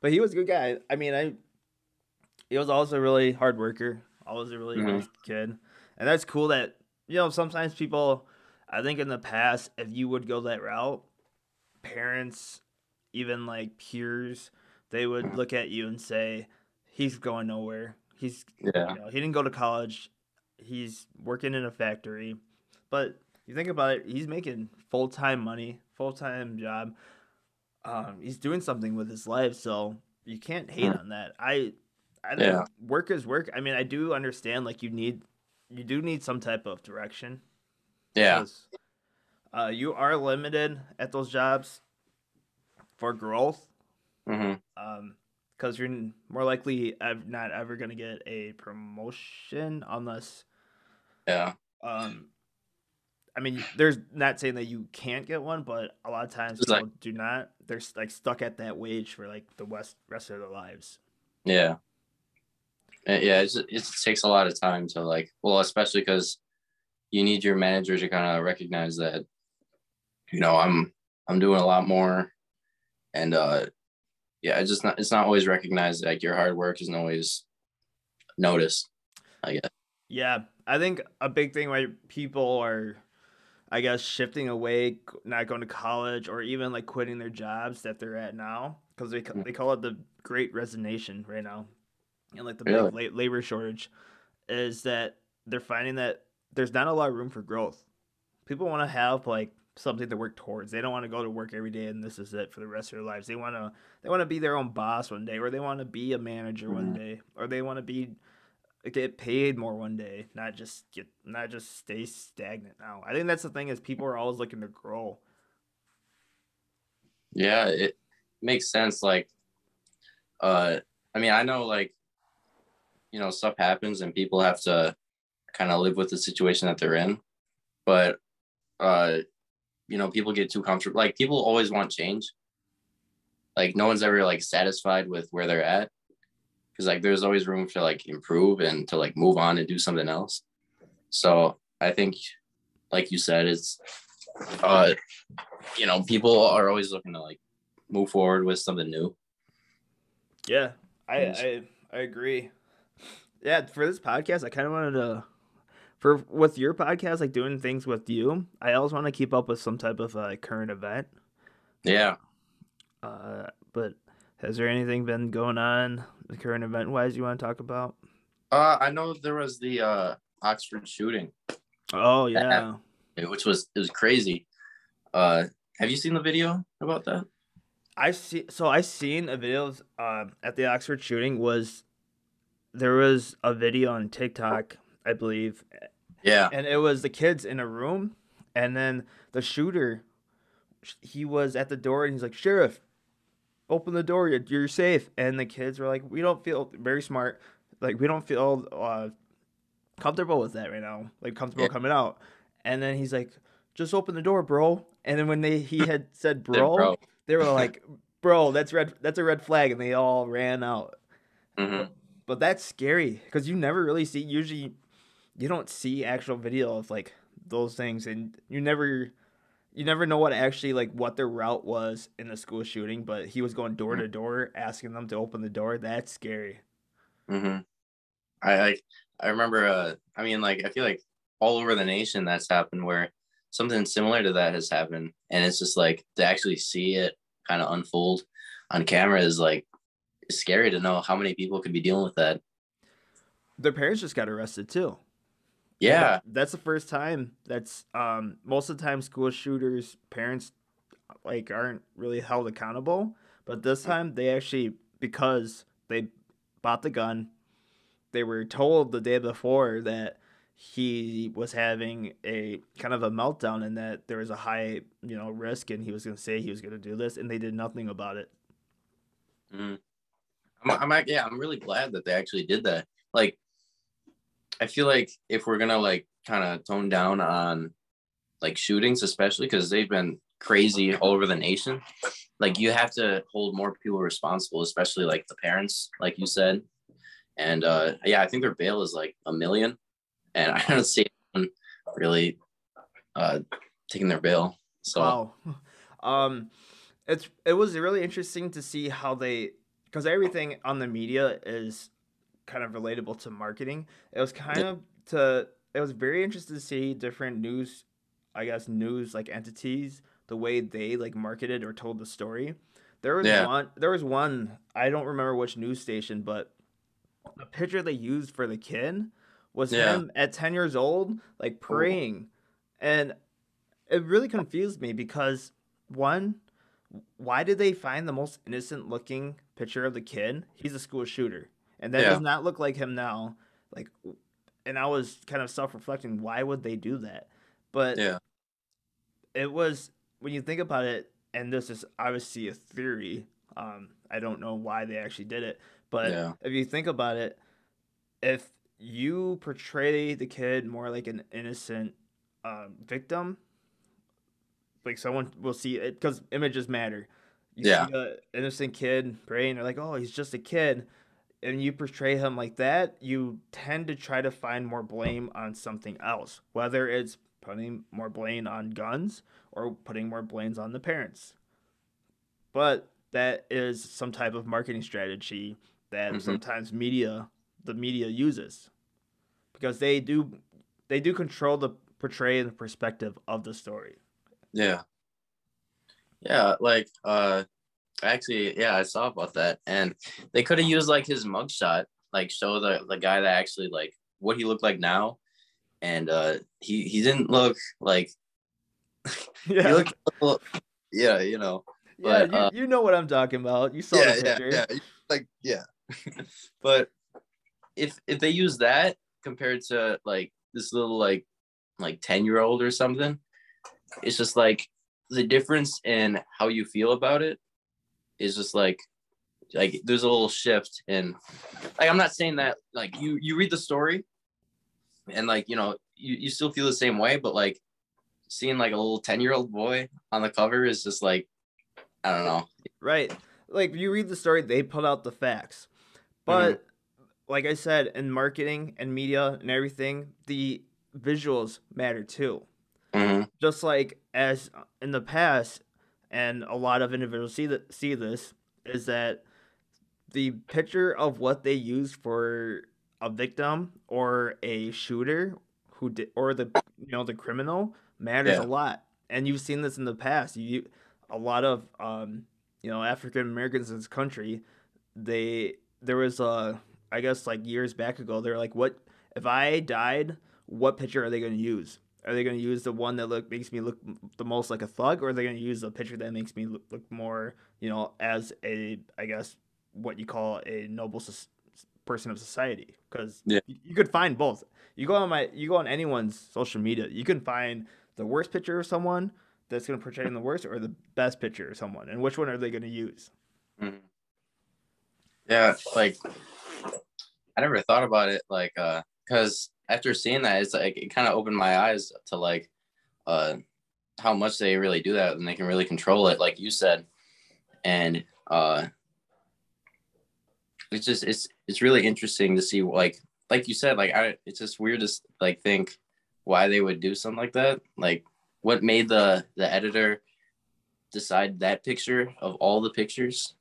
but he was a good guy. I mean, I he was also a really hard worker. Always a really Mhm. nice kid, and that's cool. That you know, sometimes people, I think in the past, if you would go that route, parents, even like peers, they would look at you and say, "He's going nowhere. He's Yeah. you know, he didn't go to college. He's working in a factory." But you think about it, he's making full time money, full time job. Um, he's doing something with his life, so you can't hate Mm. on that. I, I think Yeah. work is work. I mean, I do understand like you need, you do need some type of direction. Yeah. Uh, you are limited at those jobs for growth. Mm-hmm. Um, because you're more likely not ever gonna get a promotion unless Yeah. um I mean there's not saying that you can't get one, but a lot of times people do not. They're like stuck at that wage for like the west rest of their lives. Yeah. Uh, Yeah. It's, it takes a lot of time to like, well, especially because you need your manager to kind of recognize that, you know, I'm I'm doing a lot more, and uh, yeah, it's just not it's not always recognized. Like your hard work isn't always noticed. I guess. Yeah, I think a big thing why people are, I guess, shifting away, not going to college, or even like quitting their jobs that they're at now, because they Mm. they call it the Great Resignation right now, and like the Really? big la- labor shortage, is that they're finding that there's not a lot of room for growth. People want to have like something to work towards. They don't want to go to work every day and this is it for the rest of their lives. They want to they want to be their own boss one day, or they want to be a manager one Mhm. day, or they want to be get paid more one day, not just get not just stay stagnant now. I think that's the thing is people are always looking to grow. Yeah, it makes sense. Like, uh, I mean, I know like, you know, stuff happens and people have to kind of live with the situation that they're in, but, uh, you know, people get too comfortable. Like, people always want change. Like, no one's ever like satisfied with where they're at, because like there's always room to like improve and to like move on and do something else. So I think, like you said, it's, uh, you know, people are always looking to like move forward with something new. Yeah, I I, I agree. Yeah, for this podcast, I kind of wanted to for with your podcast, like doing things with you. I always want to keep up with some type of uh, current event. Yeah. Uh, but has there anything been going on, the current event wise, you want to talk about? Uh, I know there was the uh, Oxford shooting, Oh yeah. which was it was crazy. Uh, have you seen the video about that? I see. So I seen a video uh, at the Oxford shooting. Was there was a video on TikTok, I believe, Yeah. and it was the kids in a room, and then the shooter, he was at the door, and he's like, "Sheriff, open the door. You're, you're safe." And the kids were like, "We don't feel very smart. Like we don't feel uh, comfortable with that right now. Like comfortable Yeah. coming out." And then he's like, "Just open the door, bro." And then when they he had said, Said, "Bro," they were like, "Bro, that's red. That's a red flag," and they all ran out. Mhm. But that's scary because you never really see. Usually, you don't see actual video of like those things, and you never, you never know what actually like what their route was in the school shooting. But he was going door to door, asking them to open the door. That's scary. Mhm. I like. I remember. Uh, I mean, like, I feel like all over the nation that's happened where something similar to that has happened, and it's just like to actually see it kind of unfold on camera is like it's scary to know how many people could be dealing with that. Their parents just got arrested too. Yeah. That- that's the first time. That's um most of the time school shooters parents like aren't really held accountable, but this time they actually because they bought the gun, they were told the day before that he was having a kind of a meltdown and that there was a high, you know, risk and he was going to say he was going to do this and they did nothing about it. Mhm. I'm, I'm yeah, I'm really glad that they actually did that. Like, I feel like if we're gonna like kind of tone down on like shootings, especially because they've been crazy all over the nation, like you have to hold more people responsible, especially like the parents, like you said. And uh, yeah, I think their bail is like a million, and I don't see anyone really uh, taking their bail. So Wow. Um, it's it was really interesting to see how they because everything on the media is kind of relatable to marketing. It was kind of to it was very interesting to see different news, I guess news like entities the way they like marketed or told the story. There was Yeah. one. There was one. I don't remember which news station, but the picture they used for the kid was Yeah. him at ten years old, like oh. praying, and it really confused me because one, why did they find the most innocent looking picture of the kid? He's a school shooter, and that Yeah. does not look like him now. Like, and I was kind of self reflecting. Why would they do that? But Yeah. it was when you think about it, and this is obviously a theory. Um, I don't know why they actually did it, but Yeah. if you think about it, if you portray the kid more like an innocent um, victim, like someone will see it because images matter. You Yeah. see an innocent kid praying, they're like, "Oh, he's just a kid," and you portray him like that. You tend to try to find more blame on something else, whether it's putting more blame on guns or putting more blames on the parents. But that is some type of marketing strategy that Mhm. sometimes media the media uses because they do they do control the portray and the perspective of the story. Yeah. Yeah, like uh actually yeah, I saw about that. And they could have used like his mugshot, like show the the guy that actually like what he looked like now. And uh he he didn't look like he Yeah, looked a little, yeah, you know. yeah, you, uh, you know what I'm talking about. You saw yeah, the yeah, yeah. Like yeah. but if if they use that compared to like this little like like 10 year old or something, it's just like the difference in how you feel about it is just like like there's a little shift and like I'm not saying that like you you read the story and like you know you, you still feel the same way, but like seeing like a little 10 year old boy on the cover is just like I don't know. Right. Like you read the story, they put out the facts. But like I said, in marketing and media and everything, the visuals matter too. Mhm. Just like as in the past, and a lot of individuals see that see this is that the picture of what they use for a victim or a shooter who did or the you know the criminal matters Yeah. a lot. And you've seen this in the past. You a lot of um you know African Americans in this country, they there was a I guess like years back ago they're like what if I died, what picture are they going to use? Are they going to use the one that look makes me look the most like a thug, or are they going to use a picture that makes me look, look more, you know, as a, I guess, what you call a noble soc- person of society? Because Yeah. you, you could find both. You go on my, you go on anyone's social media, you can find the worst picture of someone that's going to portray them the worst, or the best picture of someone, and which one are they going to use? Mhm. Yeah, like I never thought about it like uh because after seeing that it's like it kind of opened my eyes to like uh how much they really do that and they can really control it like you said. And uh it's just it's it's really interesting to see like like you said like I it's just weird to like think why they would do something like that. Like what made the the editor decide that picture of all the pictures?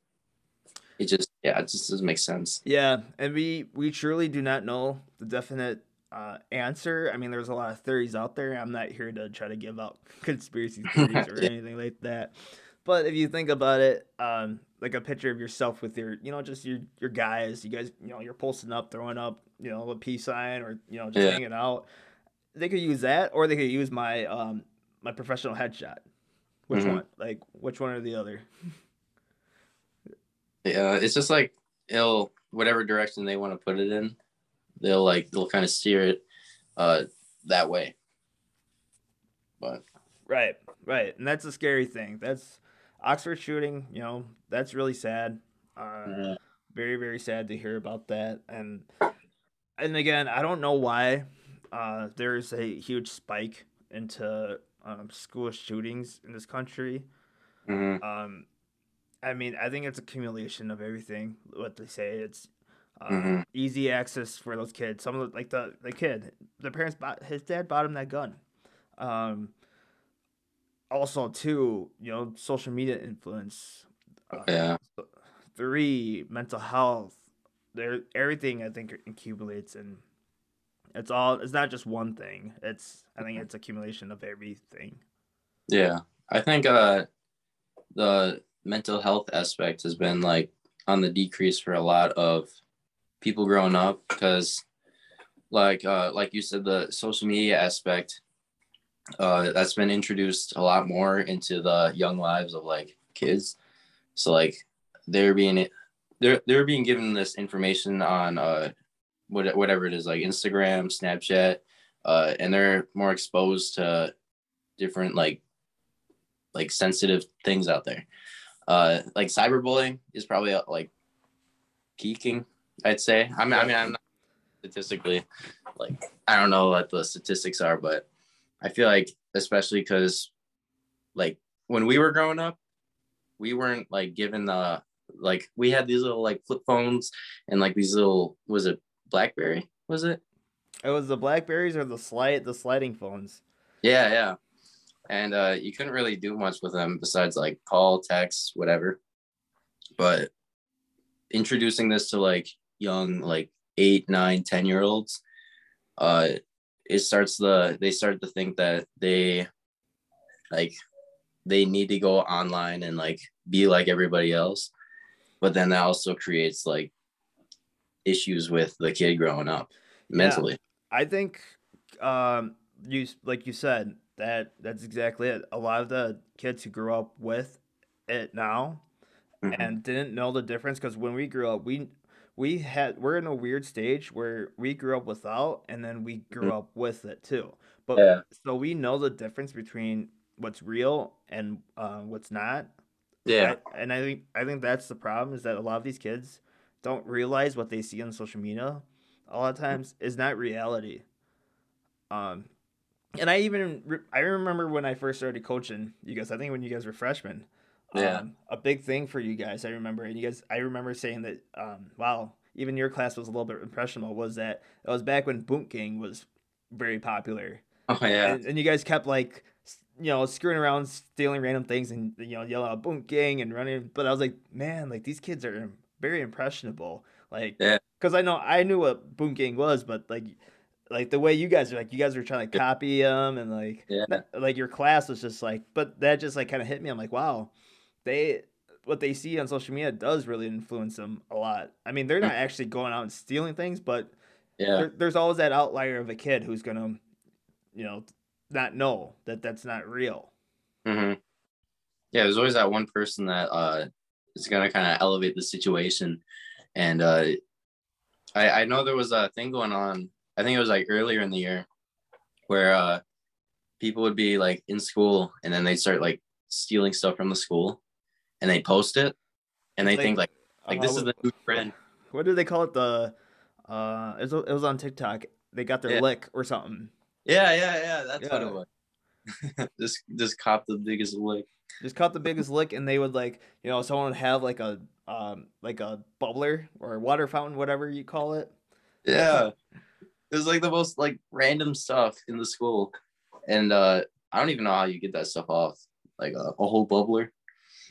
It just yeah it just doesn't make sense. Yeah, and we we truly do not know the definite uh, answer. I mean, there's a lot of theories out there. I'm not here to try to give out conspiracy theories or anything like that. But if you think about it, um, like a picture of yourself with your, you know, just your your guys, you guys, you know, you're posting up, throwing up, you know, a peace sign, or you know, just Yeah. hanging out. They could use that, or they could use my um my professional headshot. Which Mhm. one? Like which one or the other? yeah it's just like it'll whatever direction they want to put it in they'll like they'll kind of steer it uh that way but Right, right, and that's a scary thing. That's Oxford shooting. You know, that's really sad. Uh, yeah. very, very sad to hear about that. And and again, I don't know why uh, there's a huge spike into um, school shootings in this country. Mhm. Um, I mean, I think it's accumulation of everything. What they say, it's uh, Mhm. easy access for those kids. Some of the, like the the kid, the parents bought his dad bought him that gun. Um, also, too, you know, social media influence. Uh, yeah three, mental health. There, everything I think accumulates, and it's all. It's not just one thing. It's I think it's accumulation of everything. Yeah, I think uh, the mental health aspect has been like on the decrease for a lot of people growing up because like uh like you said the social media aspect uh that's been introduced a lot more into the young lives of like kids. So like they're being they're they're being given this information on uh what, whatever it is like instagram snapchat uh and they're more exposed to different like like sensitive things out there. Uh like cyberbullying is probably like peaking i'd say. I mean i mean i'm not statistically like i don't know what the statistics are but i feel like especially because like when we were growing up we weren't like given the like we had these little like flip phones and like these little was it blackberry? Was it? It was the Blackberries or the slide the sliding phones. yeah yeah. And uh you couldn't really do much with them besides like call text whatever. But introducing this to like young like eight nine ten year olds uh it starts the they start to think that they like they need to go online and like be like everybody else but then that also creates like issues with the kid growing up mentally I think um you like you said that that's exactly it. A lot of the kids who grew up with it now Mhm. and didn't know the difference because when we grew up, we we had we're in a weird stage where we grew up without and then we grew Mhm. up with it too. But Yeah. so we know the difference between what's real and uh, what's not. yeah I, and I think I think that's the problem is that a lot of these kids don't realize what they see on social media a lot of times is not reality. Um, and I even re- I remember when I first started coaching you guys. I think when you guys were freshmen. Yeah. Um, a big thing for you guys, I remember, and you guys, I remember saying that, um, wow, even your class was a little bit impressionable. Was that it was back when Gang was very popular, oh yeah and, and you guys kept like you know screwing around stealing random things and you know yelling out gang and running but i was like man like these kids are very impressionable like Yeah. because i know i knew what Boonk Gang was but like like the way you guys are like you guys were trying to copy them and like Yeah. like your class was just like but that just like kind of hit me i'm like wow they what they see on social media does really influence them a lot. I mean they're not actually going out and stealing things but yeah. there, there's always that outlier of a kid who's gonna, you know, not know that that's not real. hmm Yeah, there's always that one person that uh is gonna kind of elevate the situation, and uh, I I know there was a thing going on. I think it was like earlier in the year, where uh people would be like in school and then they'd start like stealing stuff from the school, and they post it, and they Like- think like like this Uh, is the new trend. What do they call it? The, uh, it was, it was on TikTok. They got their Yeah. lick or something. Yeah, yeah, yeah. That's what Yeah. it was. just just cop the biggest lick. Just caught the biggest lick, and they would like, you know, someone would have like a, um, like a bubbler or a water fountain, whatever you call it. Yeah. It was like the most like random stuff in the school. And uh I don't even know how you get that stuff off. Like a, a whole bubbler.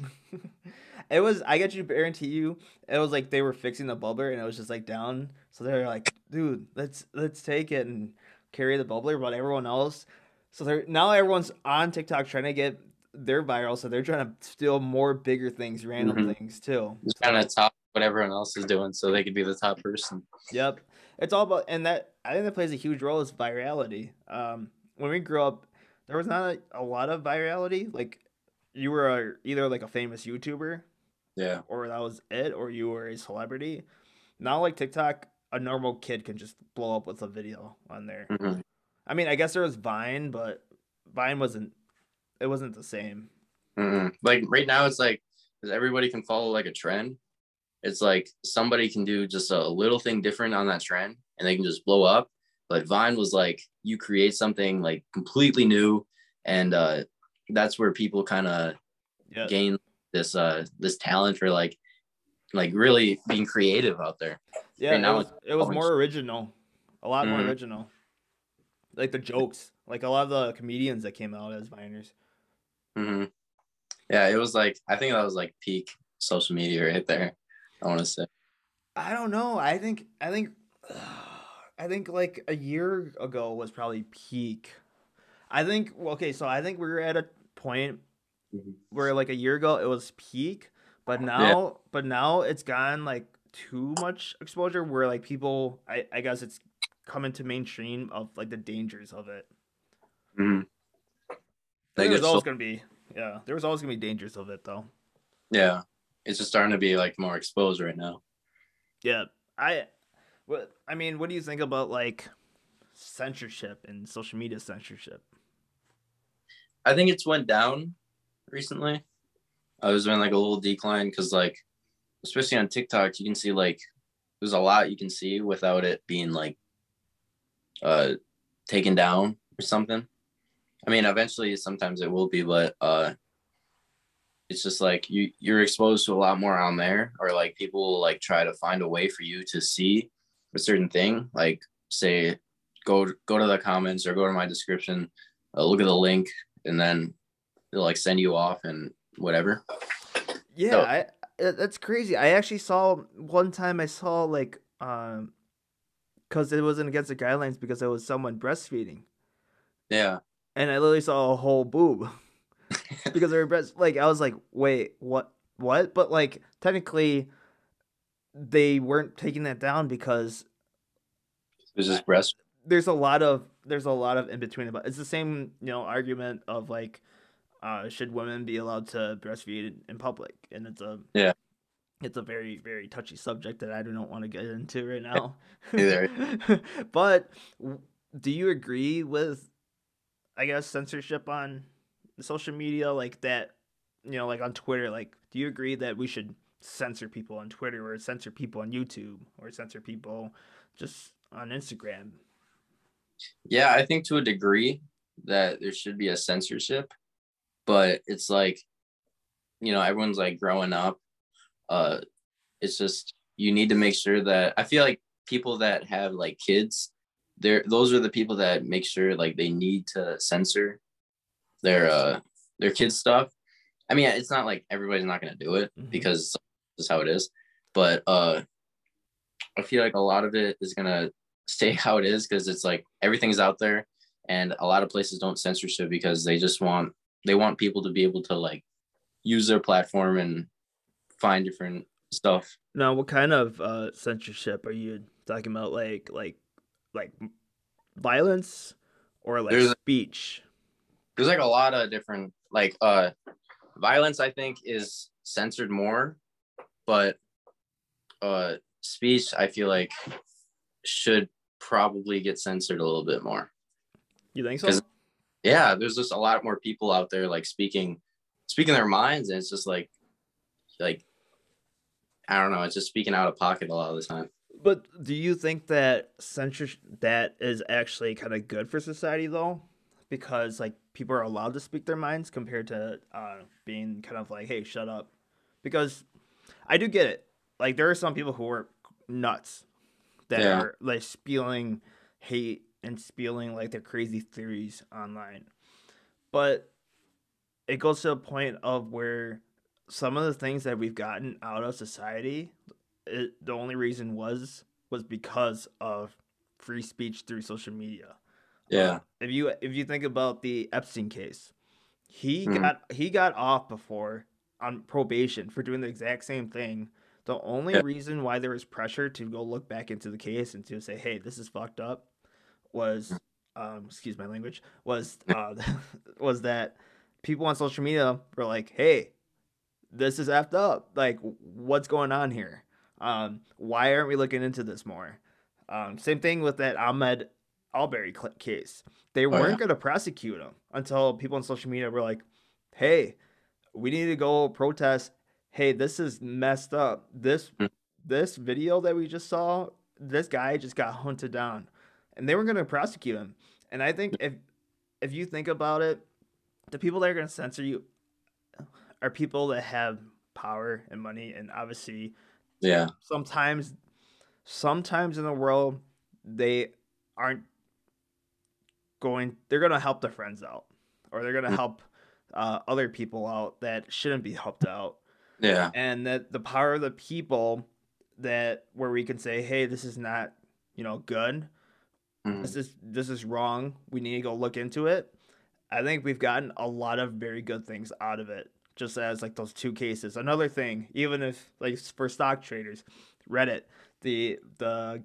it was I get you guarantee you it was like they were fixing the bubbler and it was just like down. So they're like, dude, let's let's take it and carry the bubbler, but everyone else so they're now everyone's on TikTok trying to get their viral, so they're trying to steal more bigger things, random Mhm. things too. Just kind of top what everyone else is doing so they could be the top person. Yep. It's all about and that I think that plays a huge role is virality. Um when we grew up, there was not a, a lot of virality. Like you were a, either like a famous YouTuber Yeah. or that was it, or you were a celebrity. Now, like TikTok, a normal kid can just blow up with a video on there. Mhm. I mean, I guess there was Vine, but Vine wasn't. It wasn't the same. Mhm. Like right now it's like because everybody can follow like a trend. It's like somebody can do just a little thing different on that trend and they can just blow up. But Vine was like you create something like completely new and uh that's where people kind of Yeah, gain this uh this talent for like like really being creative out there. yeah. right It now was, it was more original, a lot more Mhm. original. Like the jokes, like a lot of the comedians that came out as Viners. hmm Yeah, it was like I think that was like peak social media right there. I want to say. I don't know. I think I think I think like a year ago was probably peak. I think okay, so I think we were at a point Mhm. where like a year ago it was peak, but now but now it's gotten like too much exposure where like people I, I guess it's coming to mainstream of like the dangers of it. Mm-hmm. Like There's always so- gonna be yeah, there was always gonna be dangers of it though. Yeah, it's just starting to be like more exposed right now. Yeah, I, what I mean, what do you think about like censorship and social media censorship? I think it's went down recently. I was in like a little decline because like, especially on TikTok, you can see like there's a lot you can see without it being like uh taken down or something. I mean, eventually sometimes it will be, but uh it's just like you you're exposed to a lot more on there or like people will like try to find a way for you to see a certain thing like say go go to the comments or go to my description uh, look at the link and then they'll like send you off and whatever Yeah, So- I that's crazy. I actually saw one time I saw like um because it wasn't against the guidelines because it was someone breastfeeding, yeah and I literally saw a whole boob because they were breast. Like I was like, wait, what? What? But like technically, they weren't taking that down because was just breast there's a lot of there's a lot of in between about it's the same you know argument of like uh should women be allowed to breastfeed in public and it's a Yeah. it's a very very touchy subject that i do not want to get into right now Neither. but do you agree with i guess censorship on social media like that you know like on twitter like do you agree that we should censor people on twitter or censor people on youtube or censor people just on instagram yeah i think to a degree that there should be a censorship but it's like you know everyone's like growing up uh it's just you need to make sure that i feel like people that have like kids they're those are the people that make sure like they need to censor their uh their kids stuff i mean it's not like everybody's not going to do it Mhm. because this is how it is but uh i feel like a lot of it is going stay how it is because it's like everything's out there and a lot of places don't censorship because they just want they want people to be able to like use their platform and find different stuff Now, what kind of uh, censorship are you talking about? Like, like, like violence or like There's- speech? there's like a lot of different like uh violence i think is censored more but uh speech i feel like should probably get censored a little bit more You think so? yeah there's just a lot more people out there like speaking speaking their minds and it's just like like i don't know it's just speaking out of pocket a lot of the time But do you think that censorship that is actually kind of good for society though? Because like people are allowed to speak their minds compared to uh, being kind of like, hey, shut up. Because I do get it. Like there are some people who are nuts that Yeah. are like spewing hate and spewing like their crazy theories online. But it goes to a point of where some of the things that we've gotten out of society it, the only reason was was because of free speech through social media. yeah Um, if you if you think about the Epstein case, he Mhm. got he got off before on probation for doing the exact same thing. The only Yeah. reason why there was pressure to go look back into the case and to say, "Hey, this is fucked up," was um, excuse my language was uh, was that people on social media were like, "Hey, this is effed up. Like, what's going on here? Um, why aren't we looking into this more?" Um, same thing with that Ahmaud Arbery cl- case. They weren't Oh, yeah. going to prosecute him until people on social media were like, "Hey, we need to go protest. Hey, this is messed up. This Mm. this video that we just saw, this guy just got hunted down." And they were going to prosecute him. And I think if if you think about it, the people that are going to censor you are people that have power and money and obviously yeah sometimes sometimes in the world they aren't going they're going to help their friends out or they're going to Mm. help uh, other people out that shouldn't be helped out yeah and that the power of the people that where we can say, hey, this is not, you know, good. Mhm. This is this is wrong. We need to go look into it. I think we've gotten a lot of very good things out of it. Just as like those two cases. Another thing, even if like for stock traders, Reddit, the the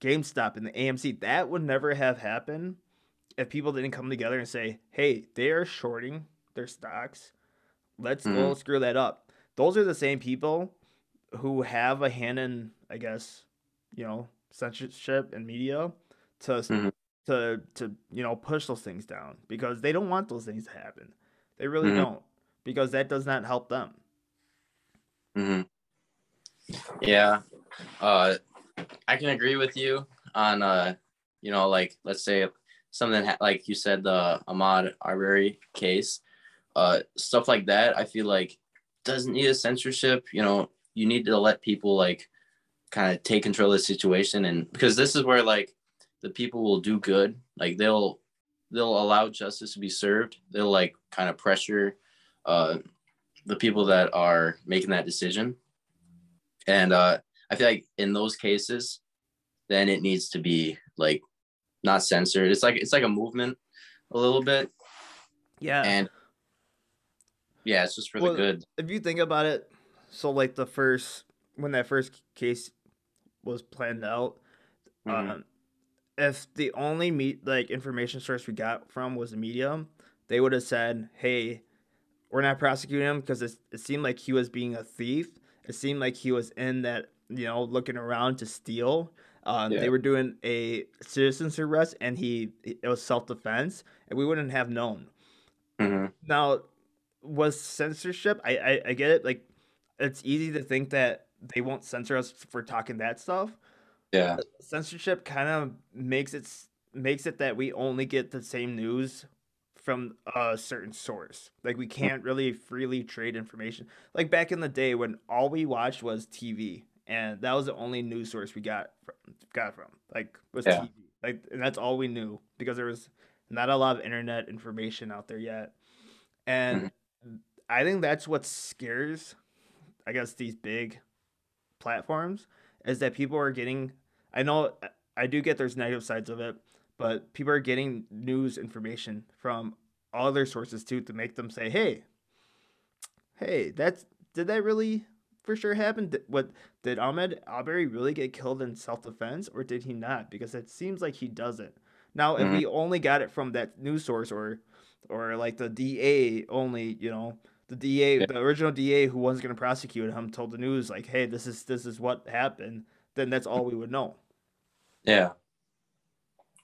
GameStop and the AMC, that would never have happened if people didn't come together and say, "Hey, they are shorting their stocks. Let's go screw that up." Those are the same people who have a hand in, I guess, you know, censorship and media to Mhm. to to you know push those things down because they don't want those things to happen. They really Mhm. don't because that does not help them. hmm Yeah. Uh, I can agree with you on, uh, you know, like, let's say something ha- like you said, the Ahmaud Arbery case, uh, stuff like that. I feel like doesn't need a censorship. You know, you need to let people like kind of take control of the situation. And because this is where like the people will do good, like they'll, they'll allow justice to be served. They'll like kind of pressure, uh, the people that are making that decision and uh, I feel like in those cases, then it needs to be like not censored. It's like it's like a movement a little bit, Yeah. and yeah, it's just for Well, the good. if you think about it, so like the first when that first case was planned out, Mhm. um, if the only meet like information source we got from was the media, they would have said, "Hey, we're not prosecuting him because it, it seemed like he was being a thief. It seemed like he was in that you know looking around to steal." Um, Yeah. They were doing a citizen's arrest, and he it was self defense, and we wouldn't have known. Mhm. Now, was censorship? I, I I get it. Like, it's easy to think that they won't censor us for talking that stuff. Yeah, Censorship kind of makes it makes it that we only get the same news from a certain source. Like, we hmm. can't really freely trade information. Like back in the day when all we watched was TV, and that was the only news source we got from, got from. Like, was Yeah. TV. Like, and that's all we knew because there was not a lot of internet information out there yet. And mm-hmm. I think that's what scares, I guess, these big platforms is that people are getting. I know I do get there's negative sides of it, but people are getting news information from other sources too to make them say, "Hey, hey, that's did that really for sure happen? Did, what did Ahmaud Arbery really get killed in self defense, or did he not? Because it seems like he doesn't. Now, if Mhm. we only got it from that news source, or or like the DA only, you know, the DA, Yeah. the original DA who wasn't going to prosecute him, told the news like, "Hey, this is this is what happened." Then that's all we would know. yeah,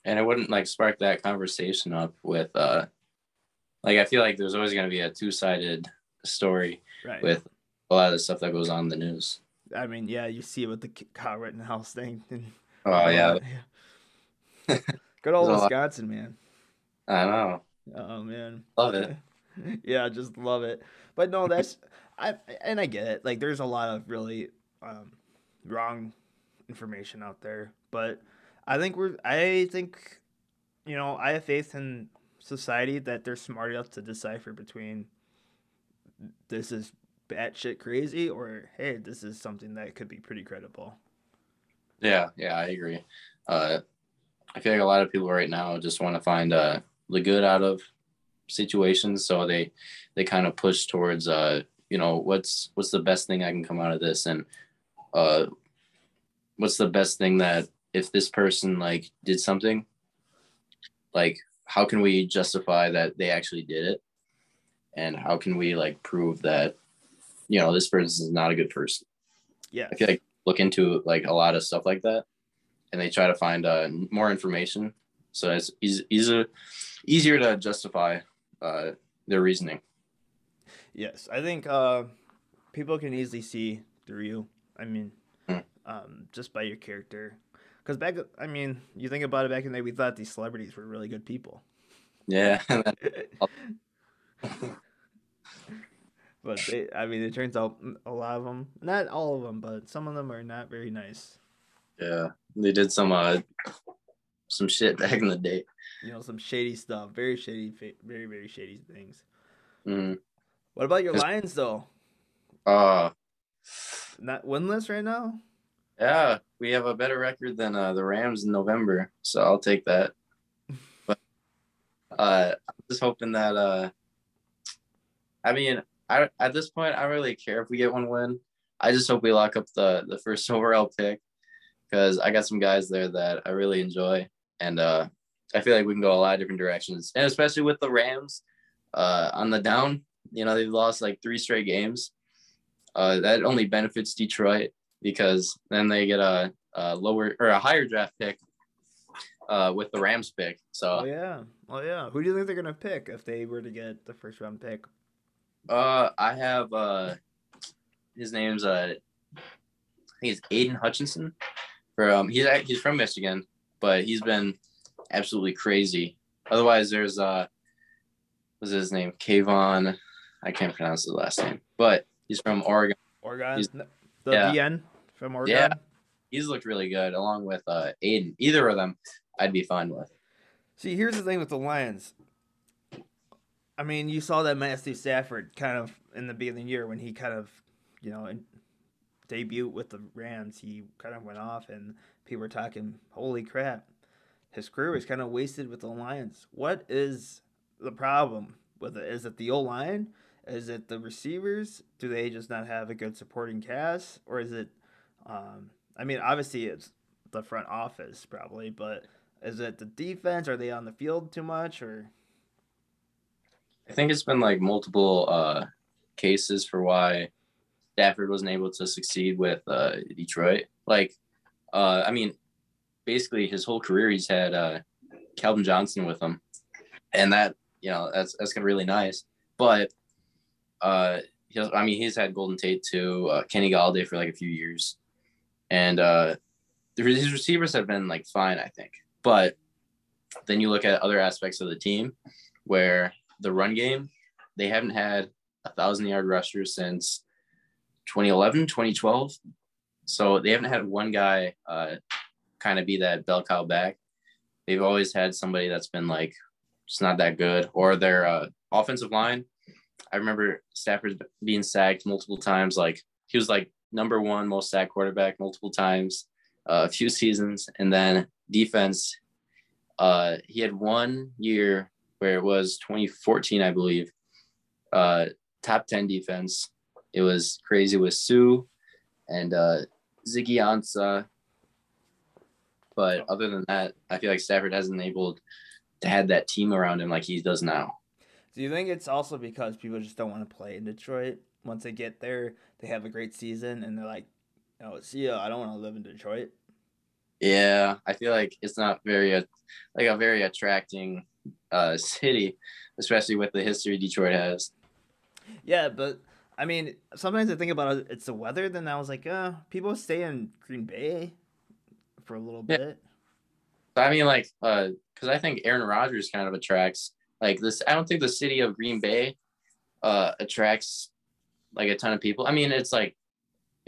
and it wouldn't like spark that conversation up with uh, like I feel like there's always gonna be a two sided story Right. with a lot of the stuff that goes on in the news. I mean, yeah, you see it with the Kyle Rittenhouse thing. and- Oh yeah, Good old lot- Wisconsin, man. I know, Oh man. love it. yeah, just love it. But no, that's I and I get it. Like there's a lot of really um wrong information out there, but I think we're I think you know, I have faith in society that they're smart enough to decipher between this is batshit crazy or hey, this is something that could be pretty credible. Yeah, yeah, I agree. Uh, I feel like a lot of people right now just want to find uh, the good out of situations, so they they kind of push towards uh, you know what's what's the best thing I can come out of this, and uh, what's the best thing that if this person like did something, like how can we justify that they actually did it, and how can we like prove that you know this person is not a good person. Yeah. I feel like look into like a lot of stuff like that, and they try to find uh, more information, so it's easy, easier easier to justify uh, their reasoning. Yes, I think uh, people can easily see through you. I mean, Hmm. um, just by your character. Because back, I mean, you think about it back in the day, we thought these celebrities were really good people. Yeah, but they, I mean, it turns out a lot of them, not all of them, but some of them are not very nice. yeah, they did some uh, some shit back in the day. You know, some shady stuff, very shady, very very shady things. Mm. What about your It's- Lions though? Uh, Not winless right now. Yeah, we have a better record than uh, the Rams in November, so I'll take that. But uh, I'm just hoping that. Uh, I mean, I at this point, I don't really care if we get one win. I just hope we lock up the the first overall pick because I got some guys there that I really enjoy, and uh, I feel like we can go a lot of different directions, and especially with the Rams uh, on the down. You know, they've lost like three straight games. Uh, that only benefits Detroit because then they get a, a lower or a higher draft pick uh, with the Rams pick. So Oh yeah, oh yeah. Who do you think they're gonna pick if they were to get the first round pick? uh, I have uh, his name's uh, I think it's Aidan Hutchinson. From he's he's from Michigan, but he's been absolutely crazy. Otherwise, there's uh, what's his name? Kayvon. I can't pronounce his last name, but he's from Oregon. Oregon, He's- the yeah. VN from Oregon. Yeah. He's looked really good, along with uh, Aidan. Either of them, I'd be fine with. See, here's the thing with the Lions. I mean, you saw that Matthew Stafford kind of in the beginning of the year when he kind of, you know, in, debut with the Rams. He kind of went off, and people were talking, "Holy crap, his career is kind of wasted with the Lions." What is the problem with it? Is it the O line? Is it the receivers? Do they just not have a good supporting cast, or is it? Um, I mean, obviously it's the front office probably, but is it the defense? Are they on the field too much, or? I think it's been like multiple uh, cases for why Stafford wasn't able to succeed with uh, Detroit. Like, uh, I mean, basically his whole career he's had uh, Calvin Johnson with him, and that you know that's that's been really nice. But uh, he, I mean, he's had Golden Tate too, uh, Kenny Golladay for like a few years, and uh, his receivers have been like fine, I think. But then you look at other aspects of the team where the run game, they haven't had a thousand yard rusher since 2011, 2012. So they haven't had one guy uh, kind of be that bell cow back. They've always had somebody that's been like, just not that good, or their uh, offensive line. I remember Stafford being sacked multiple times. Like he was like number one most sacked quarterback multiple times, uh, a few seasons, and then defense. Uh, he had one year where it was 2014, I believe. Uh, top 10 defense. It was crazy with Suh and uh, Ziggy Ansah. But other than that, I feel like Stafford hasn't able to have that team around him like he does now. Do you think it's also because people just don't want to play in Detroit? Once they get there, they have a great season, and they're like, "Oh, see ya. I don't want to live in Detroit." Yeah, I feel like it's not very like a very attracting uh, city, especially with the history Detroit has. Yeah, but I mean, sometimes I think about it, it's the weather. Then I was like, uh, people stay in Green Bay for a little Yeah. bit. I mean, like, uh, because I think Aaron Rodgers kind of attracts like this. I don't think the city of Green Bay uh attracts like a ton of people. I mean, it's like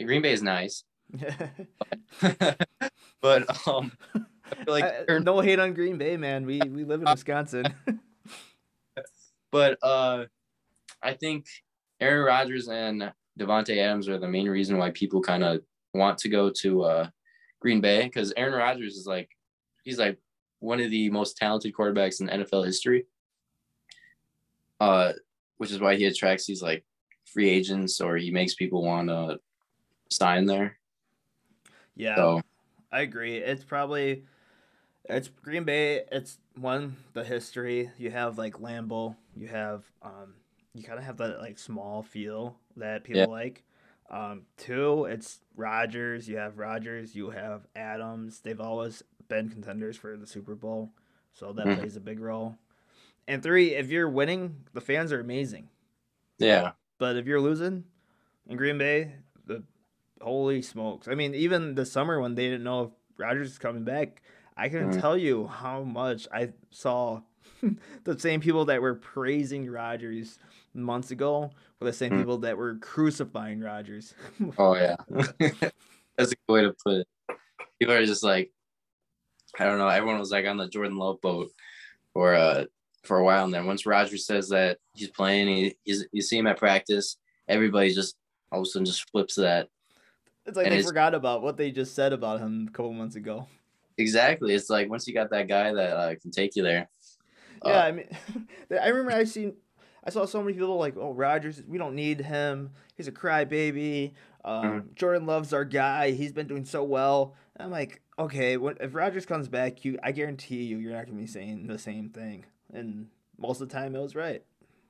Green Bay is nice, but um, I feel like I- Aaron no hate on Green Bay, man. We we live in Wisconsin. but uh, I think Aaron Rodgers and Davante Adams are the main reason why people kind of want to go to uh, Green Bay because Aaron Rodgers is like he's like one of the most talented quarterbacks in NFL history. Uh, which is why he attracts these like free agents or he makes people want to sign there. yeah, So I agree. It's probably it's Green Bay. It's one the history. You have like Lambeau. You have um. You kind of have that like small feel that people Yeah. like. Um, two, it's Rodgers. You have Rodgers. You have Adams. They've always been contenders for the Super Bowl, so that Mhm. plays a big role. And three, if you're winning, the fans are amazing. yeah, But if you're losing in Green Bay, the holy smokes! I mean, even the summer when they didn't know if Rodgers is coming back, I can Mhm. tell you how much I saw the same people that were praising Rodgers months ago were the same Mhm. people that were crucifying Rodgers. Oh yeah, that's a good way to put it. People are just like, I don't know. Everyone was like on the Jordan Love boat for uh for a while, and then once Rodgers says that he's playing, he, he's you see him at practice, everybody just all of a sudden just flips that. It's like And they it's- forgot about what they just said about him a couple months ago. Exactly. It's like once you got that guy that uh, can take you there. Uh, Yeah, I mean, I remember I seen, I saw so many people like, "Oh, Rodgers, we don't need him. He's a crybaby. Um, Mhm. Jordan Love's our guy. He's been doing so well." And I'm like, okay, when, if Rodgers comes back, you, I guarantee you, you're not gonna be saying the same thing. And most of the time, it was right.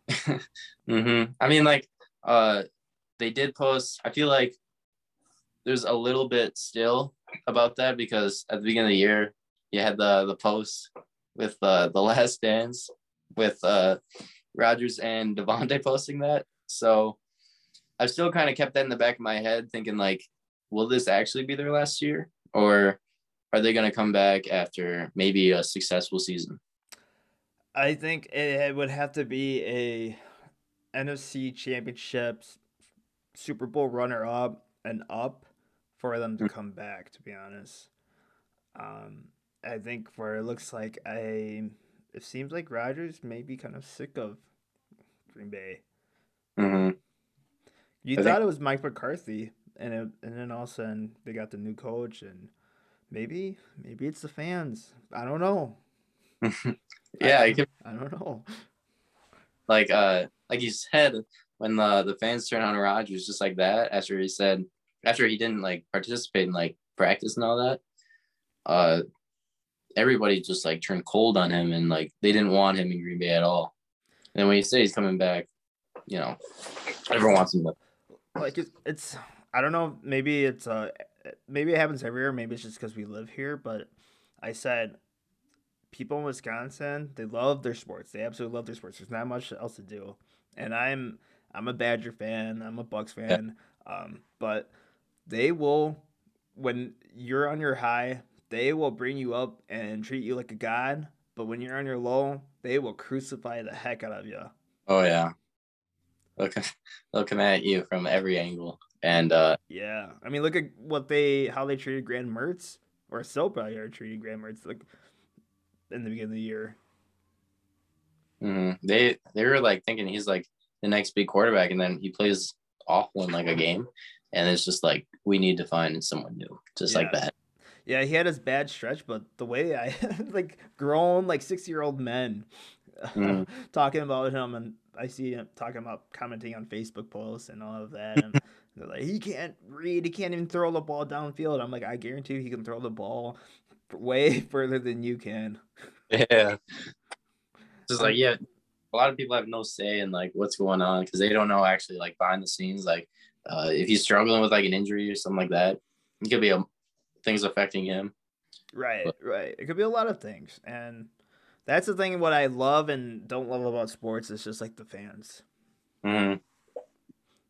hmm I mean, like, uh, they did post. I feel like there's a little bit still about that because at the beginning of the year, you had the the post with uh, the last dance with uh, Rodgers and Davante posting that. So I've still kind of kept that in the back of my head, thinking like, will this actually be their last year, or are they going to come back after maybe a successful season? I think it would have to be a NFC Championships Super Bowl runner up and up for them to Mm. come back. To be honest, um, I think where it looks like I, it seems like Rodgers may be kind of sick of Green Bay. hmm You I thought think- it was Mike McCarthy, and it, and then all of a sudden they got the new coach, and maybe maybe it's the fans. I don't know. yeah, I, it could I don't know. like uh like you said when the the fans turned on Rodgers just like that after he said after he didn't like participate in like practice and all that uh everybody just like turned cold on him and like they didn't want him in Green Bay at all. And then when you say he's coming back you know everyone wants him to like it's, it's I don't know maybe it's uh maybe it happens everywhere maybe it's just because we live here but I said people in Wisconsin they love their sports. They absolutely love their sports. There's not much else to do. And I'm I'm a Badger fan. I'm a Bucks fan. Um but they will when you're on your high they will bring you up and treat you like a god but when you're on your low they will crucify the heck out of you oh yeah. They'll come, they'll come at you from every angle and uh Yeah, I mean, look at what they how they treated Graham Mertz, or probably are treating Graham Mertz like in the beginning of the year. mhm. they they were like thinking he's like the next big quarterback and then he plays awful in like a game and it's just like we need to find someone new just like that Yeah, he had his bad stretch, but the way I like grown like sixty year old men Mhm. talking about him, and I see him talking about commenting on Facebook posts and all of that, and they're like, he can't read, he can't even throw the ball downfield. I'm like, I guarantee you, he can throw the ball way further than you can. Yeah. Just like yeah, a lot of people have no say in like what's going on because they don't know actually like behind the scenes. Like uh, if he's struggling with like an injury or something like that, it could be a, things affecting him. Right, right. It could be a lot of things, and that's the thing. What I love and don't love about sports is just like the fans. Mhm.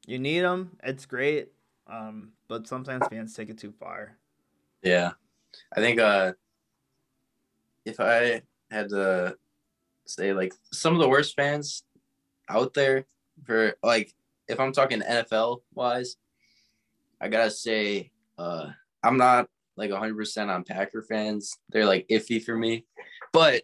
You need them. It's great, um, but sometimes fans take it too far. Yeah, I think uh, if I had to say like some of the worst fans out there for like if I'm talking NFL wise, I gotta say uh, I'm not like 100% on Packer fans. They're like iffy for me, but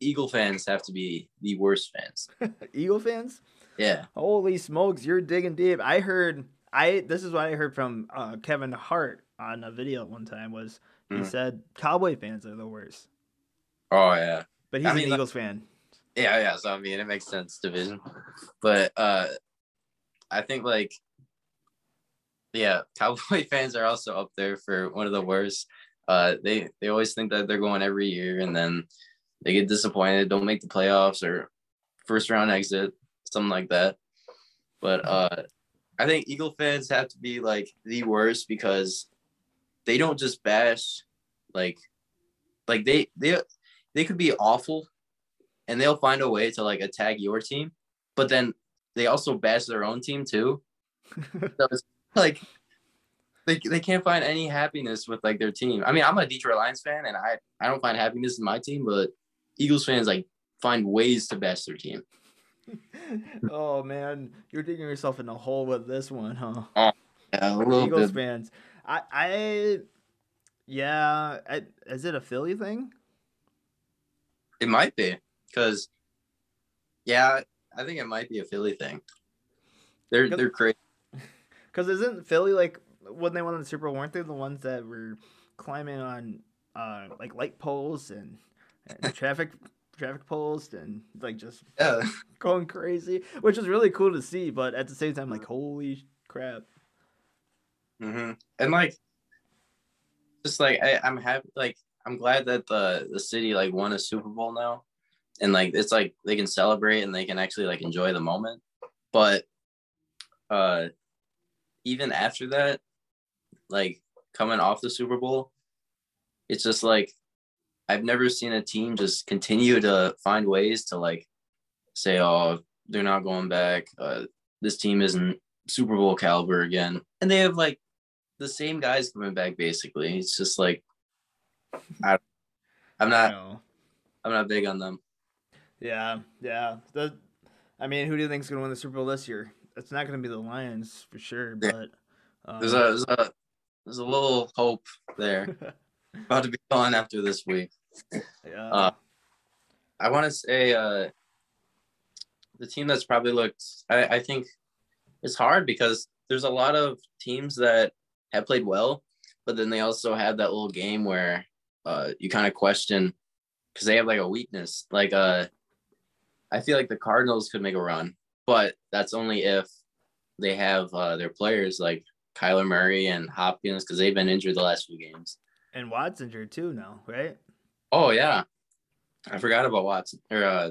Eagle fans have to be the worst fans. Eagle fans, Yeah. holy smokes, you're digging deep. I heard. I this is what I heard from uh, Kevin Hart on a video one time was he Mhm. said Cowboy fans are the worst, Oh yeah. but he's I mean, an like- Eagles fan. Yeah, yeah. So I mean, it makes sense division, but uh, I think like, yeah, Cowboy fans are also up there for one of the worst. Uh, they they always think that they're going every year, and then they get disappointed, don't make the playoffs or first round exit, something like that. But uh, I think Eagle fans have to be like the worst because they don't just bash, like, like they they they could be awful and they'll find a way to like attack your team, but then they also bash their own team too. So it's like they, they can't find any happiness with like their team. I mean, I'm a Detroit Lions fan and I, I don't find happiness in my team, but Eagles fans like find ways to bash their team. oh man, you're digging yourself in a hole with this one, huh? Oh, yeah, a little Eagles bit. fans. I, I, yeah. I, is it a Philly thing? It might be because, yeah, I think it might be a Philly thing. They're they're crazy. Because isn't Philly like when they won the Super Bowl, weren't they the ones that were climbing on uh, like light poles and, and traffic traffic poles and like just Yeah. going crazy, which was really cool to see. But at the same time, like holy crap! hmm And like, just like I, I'm happy. Like I'm glad that the the city like won a Super Bowl now, and like it's like they can celebrate and they can actually like enjoy the moment. But uh, even after that, like coming off the Super Bowl, it's just like I've never seen a team just continue to find ways to like say, oh, they're not going back. Uh, this team isn't Super Bowl caliber again, and they have like the same guys coming back. Basically, it's just like I, I'm not, know? I'm not big on them. Yeah, yeah. The, I mean, who do you think is gonna win the Super Bowl this year? It's not gonna be the Lions for sure, but um, There's a, there's a, there's a little hope there. About to be gone after this week. yeah. uh, I want to say uh, the team that's probably looked. I, I think it's hard because there's a lot of teams that have played well, but then they also have that little game where uh, you kind of question because they have like a weakness. Like uh, I feel like the Cardinals could make a run, but that's only if they have uh, their players like Kyler Murray and Hopkins because they've been injured the last few games. and Watt's injured too now, right? Oh yeah, I forgot about Watson or uh,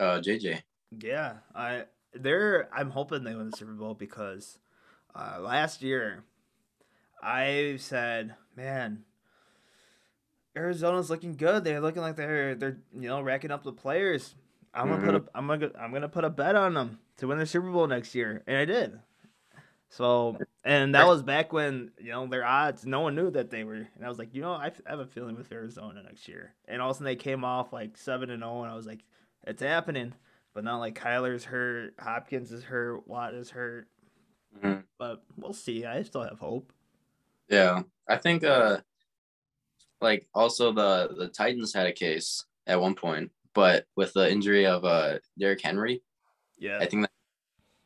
uh, JJ. Yeah, I they're I'm hoping they win the Super Bowl because uh, last year I said, man, Arizona's looking good. They're looking like they're they're you know racking up the players. I'm gonna put a I'm gonna I'm gonna put a bet on them to win the Super Bowl next year, and I did. So and that was back when you know their odds. No one knew that they were, and I was like, you know, I f- I have a feeling with Arizona next year. And all of a sudden they came off like seven and zero, and I was like, it's happening. But now like Kyler's hurt, Hopkins is hurt, Watt is hurt. Mhm. But we'll see. I still have hope. Yeah, I think uh, like also the the Titans had a case at one point, but with the injury of uh Derrick Henry, Yeah. I think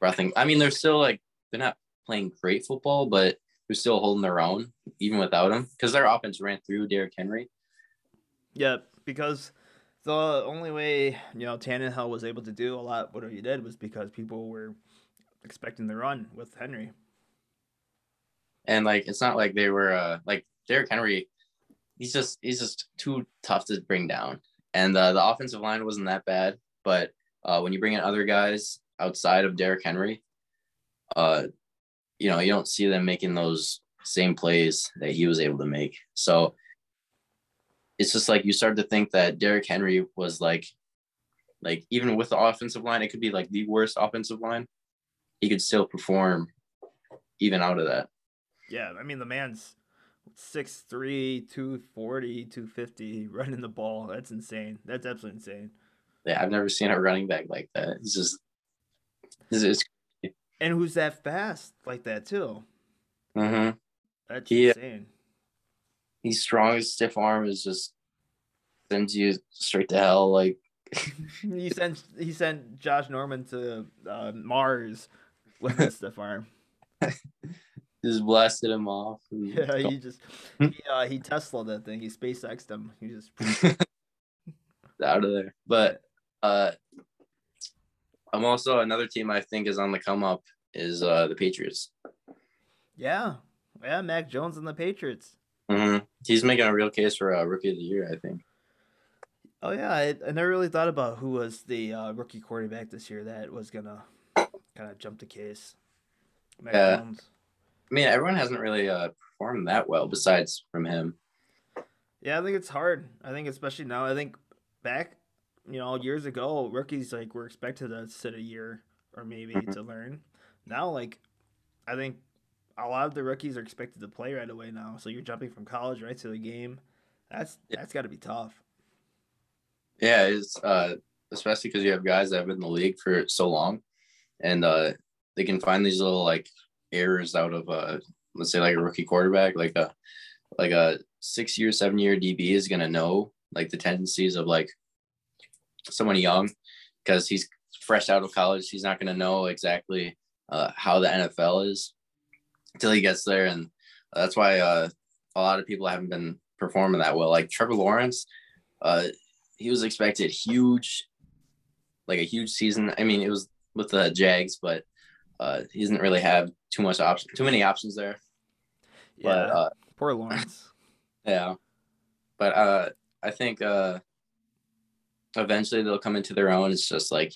that. I mean, they're still like they're not playing great football, but they're still holding their own even without him because their offense ran through Derrick Henry. Yeah, because the only way you know Tannehill was able to do a lot what he did was because people were expecting the run with Henry. and like it's not like they were uh like Derrick Henry, he's just he's just too tough to bring down. And uh, the offensive line wasn't that bad, but uh, when you bring in other guys outside of Derrick Henry, uh, you know you don't see them making those same plays that he was able to make. So it's just like you start to think that Derrick Henry was like, like even with the offensive line, it could be like the worst offensive line, he could still perform even out of that. Yeah, I mean the man's 6'3", 240, 250 running the ball. That's insane. That's absolutely insane. Yeah, I've never seen a running back like that. It's just, it's, it's And who's that fast like that too? hmm That's He- insane. he's strong. His stiff arm is just sends you straight to hell. Like, he sent he sent Josh Norman to uh, Mars with his stiff arm. just blasted him off. and- Yeah, he just he uh, he Tesla that thing. He SpaceXed him. He just out of there. But uh, I'm also another team I think is on the come up is uh the Patriots. yeah yeah Mac Jones and the Patriots. hmm He's making a real case for uh, rookie of the year. I think. Oh yeah, I, I never really thought about who was the uh, rookie quarterback this year that was gonna kind of jump the case. Mac Yeah. Jones. I mean, everyone hasn't really uh performed that well besides from him. Yeah, I think it's hard. I think especially now. I think back, you know, years ago, rookies like were expected to sit a year or maybe Mhm. to learn. Now, like, I think a lot of the rookies are expected to play right away now. So you're jumping from college right to the game. That's Yeah. that's got to be tough. Yeah, it's uh especially because you have guys that have been in the league for so long, and uh they can find these little like errors out of uh let's say like a rookie quarterback, like a like a six year, seven year DB is gonna know like the tendencies of like someone young because he's fresh out of college. He's not gonna know exactly uh, how the NFL is. until he gets there, and that's why uh, a lot of people haven't been performing that well. Like Trevor Lawrence, uh, he was expected huge, like a huge season. I mean, it was with the Jags, but uh, he doesn't really have too much option, too many options there. Yeah, but, uh, poor Lawrence. yeah, but uh, I think uh, eventually they'll come into their own. It's just like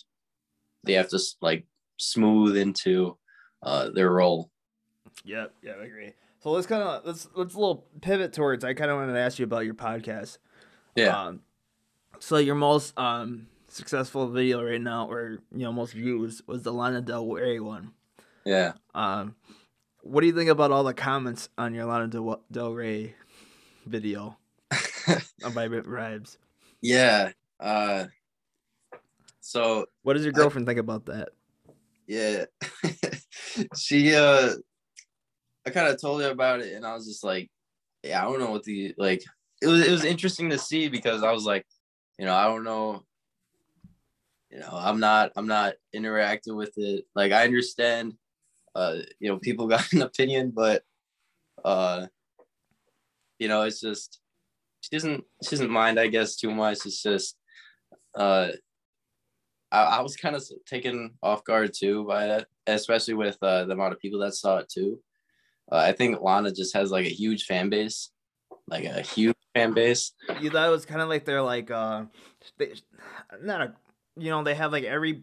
they have to like smooth into uh, their role. Yep, yeah, I agree. So let's kind of let's let's a little pivot towards. I kind of wanted to ask you about your podcast. Yeah. Um, so your most um successful video right now, or you know most views, was the Lana Del Rey one. Yeah. Um, what do you think about all the comments on your Lana Del, Del Rey video by Vibes? Yeah. Uh, so what does your girlfriend I, think about that? Yeah, she uh, I kind of told her about it, and I was just like, yeah, I don't know what the like. It was it was interesting to see because I was like, you know, I don't know. You know, I'm not I'm not interacting with it. Like I understand, uh, you know, people got an opinion, but uh, you know, it's just she doesn't she doesn't mind, I guess, too much. It's just uh I, I was kind of taken off guard too by it, especially with uh, the amount of people that saw it too. Uh, I think Lana just has like a huge fan base, like a huge fan base. You thought it was kind of like they're like uh, they, not a, you know, they have like every,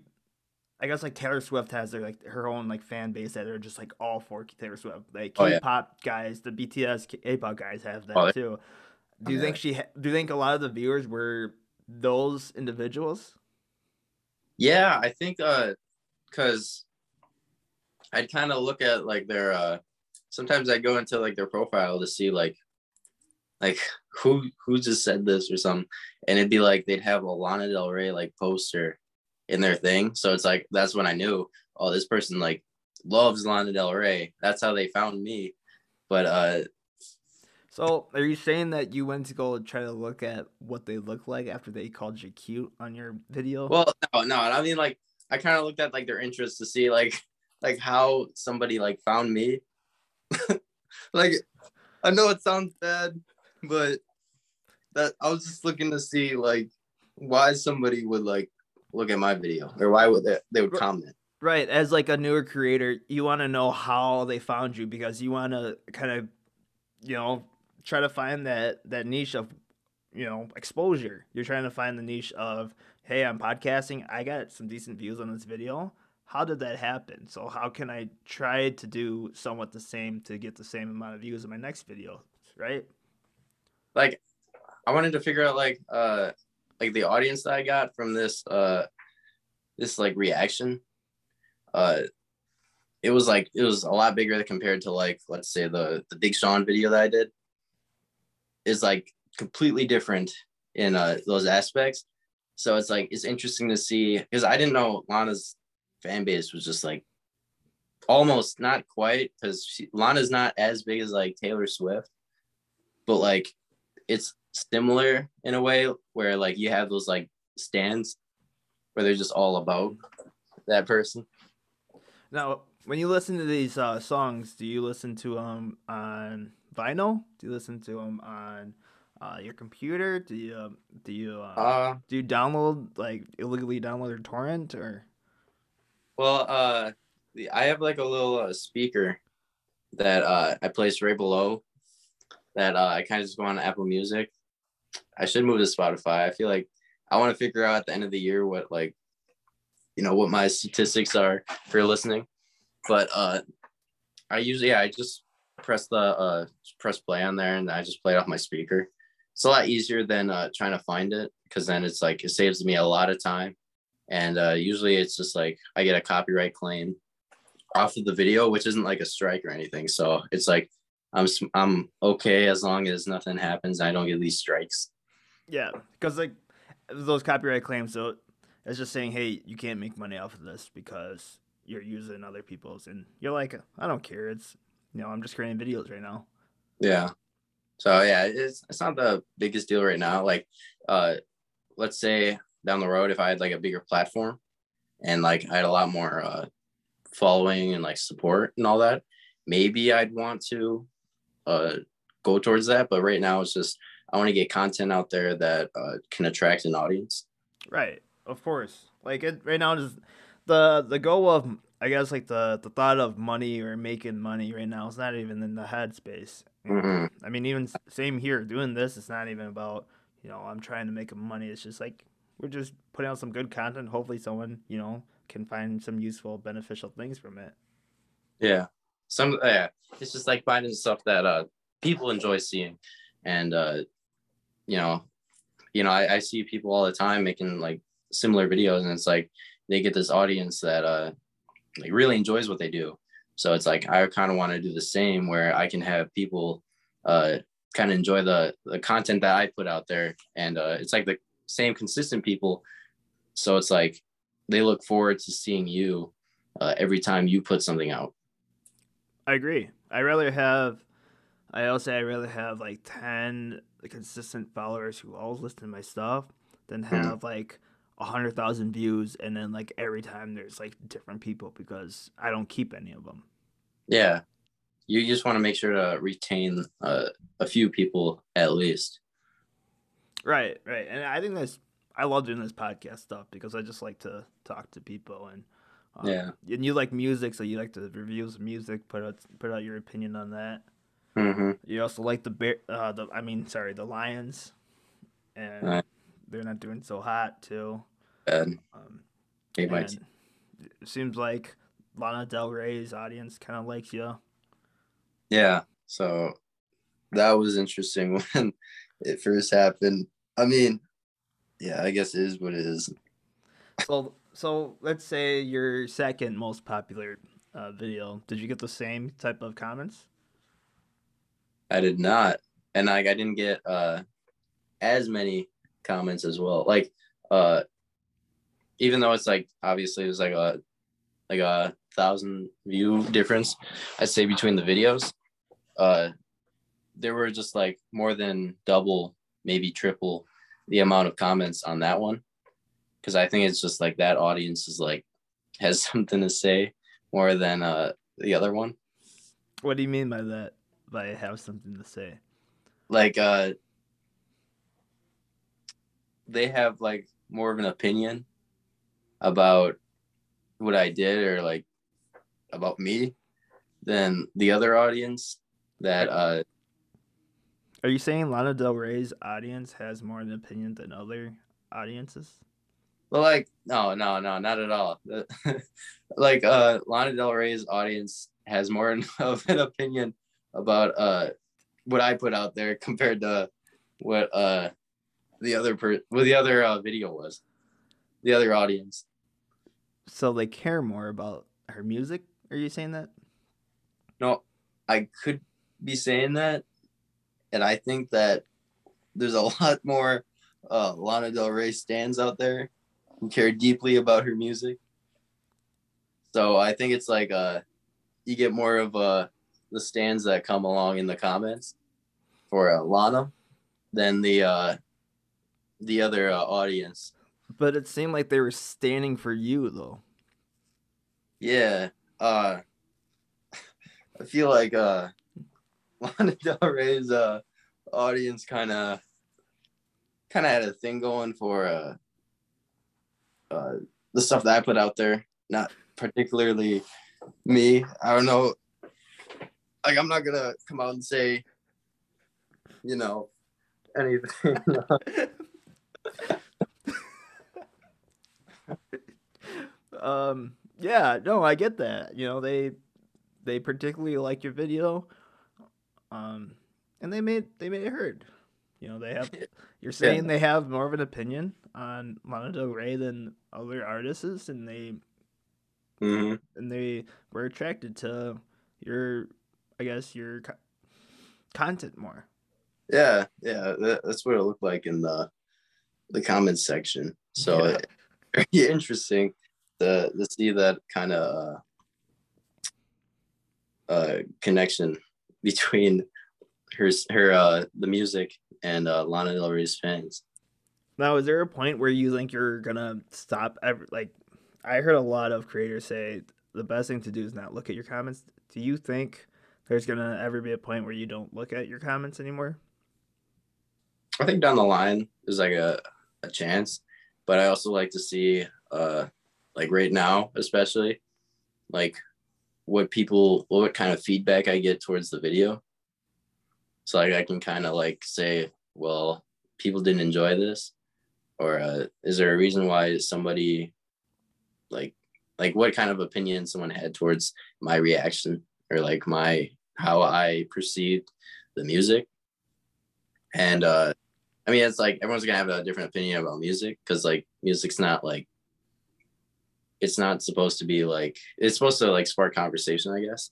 I guess like Taylor Swift has their like her own like fan base that are just like all for Taylor Swift. Like K-pop oh, yeah. guys, the BTS K-pop guys have that oh, too. Do you yeah. think she? Ha- do you think a lot of the viewers were those individuals? Yeah, I think uh cuz I'd kind of look at like their uh sometimes I go into like their profile to see like like who who just said this or something and it'd be like they'd have a Lana Del Rey like poster in their thing so it's like that's when I knew oh this person like loves Lana Del Rey that's how they found me but uh so, are you saying that you went to go try to look at what they look like after they called you cute on your video? Well, no, no. I mean, like, I kind of looked at like their interests to see like like how somebody like found me. like, I know it sounds bad, but that I was just looking to see like why somebody would like look at my video or why would they, they would comment. Right, as like a newer creator, you want to know how they found you because you want to kind of, you know, try to find that that niche of you know exposure. You're trying to find the niche of hey, I'm podcasting. I got some decent views on this video. How did that happen? So how can I try to do somewhat the same to get the same amount of views in my next video, right? Like I wanted to figure out like uh like the audience that I got from this uh this like reaction. Uh it was like it was a lot bigger compared to like let's say the the Big Sean video that I did is like completely different in uh, those aspects. So it's like it's interesting to see because I didn't know Lana's fan base was just like almost not quite because Lana's not as big as like Taylor Swift, but like it's similar in a way where like you have those like stans where they're just all about that person. Now, when you listen to these uh, songs, do you listen to them on vinyl? Do you listen to them on uh, your computer? Do you do you uh, uh, do you download like illegally download or torrent or? Well, uh, I have like a little uh, speaker that uh, I place right below. That uh, I kind of just go on Apple Music. I should move to Spotify. I feel like I want to figure out at the end of the year what like, you know, what my statistics are for listening. But uh, I usually yeah, I just press the uh, press play on there and I just play it off my speaker. It's a lot easier than uh, trying to find it because then it's like it saves me a lot of time. And uh, usually it's just like I get a copyright claim off of the video, which isn't like a strike or anything. So it's like I'm I'm okay as long as nothing happens. I don't get these strikes. Yeah, because like those copyright claims, so it's just saying, hey, you can't make money off of this because you're using other people's, and you're like, I don't care. It's you know, I'm just creating videos right now. Yeah. So yeah, it's it's not the biggest deal right now. Like, uh, let's say down the road, if I had like a bigger platform, and like I had a lot more uh, following and like support and all that, maybe I'd want to uh, go towards that. But right now, it's just I want to get content out there that uh, can attract an audience. Right, of course. Like it right now is the the goal of I guess like the the thought of money or making money right now is not even in the headspace. Mm-hmm. I mean, even same here doing this. It's not even about you know I'm trying to make money. It's just like we're just putting out some good content. Hopefully, someone you know can find some useful, beneficial things from it. Yeah, some yeah. It's just like finding stuff that uh people enjoy seeing, and uh you know, you know, I, I see people all the time making like similar videos, and it's like they get this audience that uh like really enjoys what they do. So it's like I kind of want to do the same where I can have people uh kind of enjoy the the content that I put out there and uh it's like the same consistent people. So it's like they look forward to seeing you uh, every time you put something out. I agree. I rather have I also I rather have like ten consistent followers who always listen to my stuff than Mm-hmm. have like a hundred thousand views and then like every time there's like different people because I don't keep any of them. Yeah. You just want to make sure to retain uh, a few people at least. Right, right, and I think that's I love doing this podcast stuff because I just like to talk to people and um, Yeah. and you like music, so you like to review some music, put out put out your opinion on that. Mm-hmm. You also like the bear, uh, the I mean, sorry, the Lions, and Right. they're not doing so hot too. And Um, it seems like Lana Del Rey's audience kind of likes you. Yeah. So that was interesting when it first happened. I mean, yeah, I guess it is what it is. So, so let's say your second most popular uh, video. Did you get the same type of comments? I did not. And like I didn't get uh as many comments as well. Like uh even though it's like obviously it was like a like a thousand view difference, I'd say between the videos. Uh there were just like more than double, maybe triple the amount of comments on that one. Cause I think it's just like that audience is like has something to say more than uh the other one. What do you mean by that? By have something to say? like uh they have like more of an opinion about what I did or like about me than the other audience that uh Are you saying Lana Del Rey's audience has more of an opinion than other audiences? well like no no no not at all like uh Lana Del Rey's audience has more of an opinion about uh what I put out there compared to what uh the other per what the other uh, video was the other audience So they care more about her music? Are you saying that? No, I could be saying that, and I think that there's a lot more uh, Lana Del Rey stans out there who care deeply about her music. So I think it's like uh, you get more of uh, the stans that come along in the comments for uh, Lana than the uh, the other uh, audience. But it seemed like they were standing for you though. Yeah. Uh I feel like uh Lana Del Rey's uh audience kind of kind of had a thing going for uh uh the stuff that I put out there, not particularly me. I don't know. Like I'm not gonna come out and say, you know, anything. um yeah no i get that. You know they they particularly like your video um and they made they made it heard. You know they have you're saying they have more of an opinion on Lana Del Rey than other artists and they hmm and they were attracted to your i guess your co- content more Yeah, yeah, that, that's what it looked like in the the comments section. So Yeah. it, very interesting to to see that kind of uh, uh, connection between her her uh, the music and uh, Lana Del Rey's fans. Now, is there a point where you think you're gonna stop? Ever like, I heard a lot of creators say the best thing to do is not look at your comments. Do you think there's gonna ever be a point where you don't look at your comments anymore? I think down the line there's like a, a chance, but I also like to see uh like right now especially like what people what kind of feedback I get towards the video. So like I can kind of like say, well, people didn't enjoy this, or uh, is there a reason why somebody like like what kind of opinion someone had towards my reaction or like my how I perceived the music. And uh I mean it's like everyone's gonna have a different opinion about music because like music's not like it's not supposed to be like it's supposed to like spark conversation, I guess.